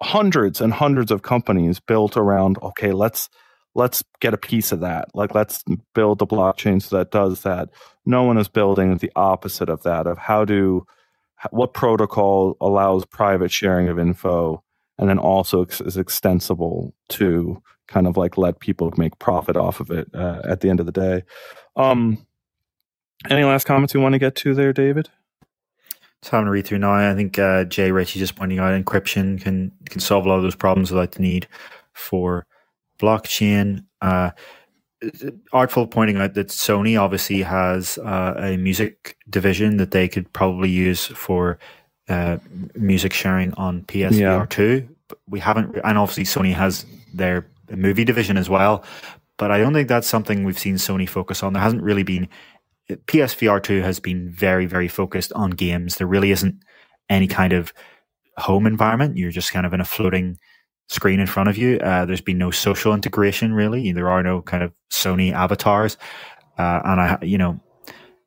hundreds and hundreds of companies built around okay let's let's get a piece of that like let's build the blockchain so that does that no one is building the opposite of that of how do what protocol allows private sharing of info and then also is extensible to kind of like let people make profit off of it uh, at the end of the day. Um, any last comments you want to get to there, David?
Having a read through now. I think uh, Jay Ritchie just pointing out encryption can can solve a lot of those problems without the need for blockchain. Uh, artful pointing out that Sony obviously has uh, a music division that they could probably use for uh, music sharing on PSVR yeah. two. We haven't, and obviously Sony has their movie division as well. But I don't think that's something we've seen Sony focus on. There hasn't really been PSVR two has been very very focused on games. There really isn't any kind of home environment. You're just kind of in a floating screen in front of you. Uh, there's been no social integration really. There are no kind of Sony avatars, uh, and I, you know,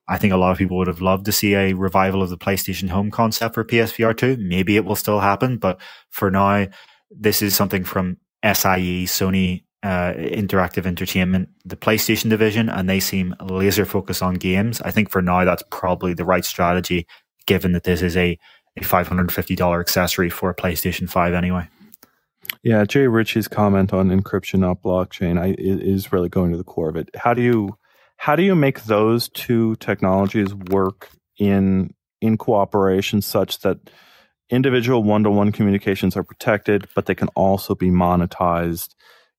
I think a lot of people would have loved to see a revival of the PlayStation Home concept for PSVR two. Maybe it will still happen, but for now, this is something from SIE, Sony uh, Interactive Entertainment, the PlayStation division, and they seem laser focused on games. I think for now that's probably the right strategy, given that this is a, a $550 accessory for a PlayStation 5 anyway.
Yeah, Jay Ritchie's comment on encryption, not blockchain, I, is really going to the core of it. How do you how do you make those two technologies work in in cooperation such that individual one-to-one communications are protected, but they can also be monetized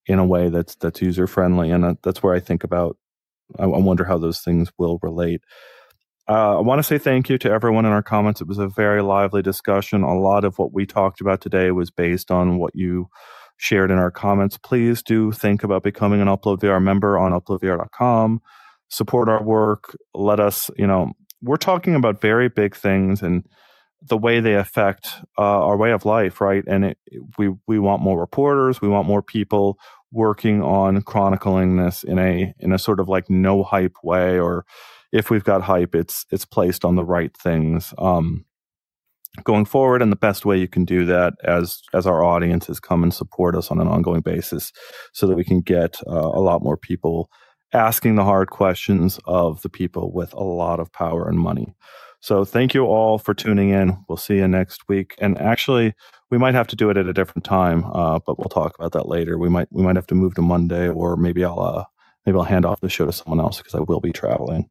in a way that's that's user friendly, and uh, that's where I think about. I wonder how those things will relate. Uh, I want to say thank you to everyone in our comments. It was a very lively discussion. A lot of what we talked about today was based on what you shared in our comments. Please do think about becoming an Upload VR member on uploadvr.com. Support our work. Let us, you know, we're talking about very big things and the way they affect uh, our way of life, right? And it, we we want more reporters. We want more people working on chronicling this in a in a sort of like no hype way or if we've got hype, it's it's placed on the right things. Um, going forward, and the best way you can do that as as our audiences come and support us on an ongoing basis, so that we can get uh, a lot more people asking the hard questions of the people with a lot of power and money. So thank you all for tuning in. We'll see you next week. And actually, we might have to do it at a different time, uh, but we'll talk about that later. We might we might have to move to Monday, or maybe I'll uh, maybe I'll hand off the show to someone else because I will be traveling.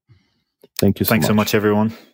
Thank you.
So Thanks
much.
so much, everyone.